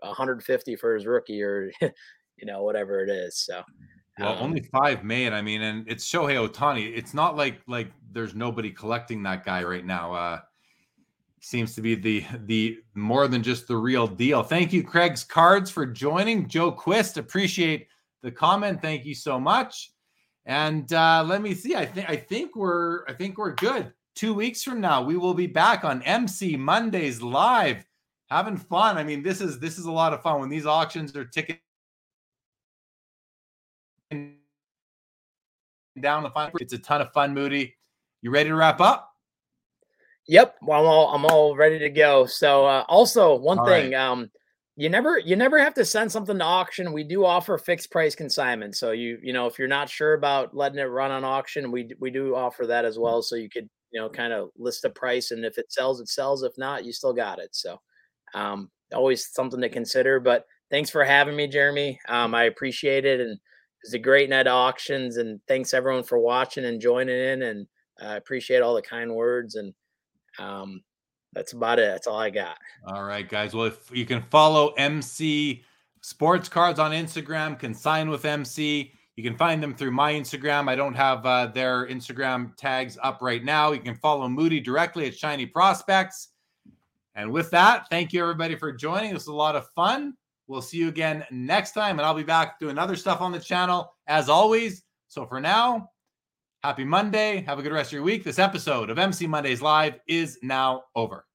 150 for his rookie or you know whatever it is. So Well, um, only five made. I mean, and it's Shohei Ohtani. It's not like like there's nobody collecting that guy right now. Uh seems to be the the more than just the real deal. Thank you, Craig's Cards, for joining. Joe Quist, appreciate the comment. Thank you so much. And uh let me see. I think I think we're I think we're good. Two weeks from now, we will be back on MC Mondays live, having fun. I mean, this is this is a lot of fun when these auctions are ticking down the final. It's a ton of fun, Moody. You ready to wrap up? Yep, well, I'm all I'm all ready to go. So uh, also one All thing, um, you never you never have to send something to auction. We do offer fixed price consignment. So you you know if you're not sure about letting it run on auction, we we do offer that as well. So you could you know kind of list a price, and if it sells, it sells. If not, you still got it. So um, always something to consider. But thanks for having me, Jeremy. Um, I appreciate it, and it's a great night of auctions. And thanks everyone for watching and joining in. And I appreciate all the kind words and um that's about it that's all i got All right, guys. Well, if you can follow MC Sports Cards on Instagram, consign with MC. You can find them through my Instagram. I don't have uh, their Instagram tags up right now. You can follow Moody directly at Shiny Prospects. And with that, thank you everybody for joining. This was a lot of fun. We'll see you again next time, and I'll be back doing other stuff on the channel as always. So for now, happy Monday. Have a good rest of your week. This episode of MC Mondays Live is now over.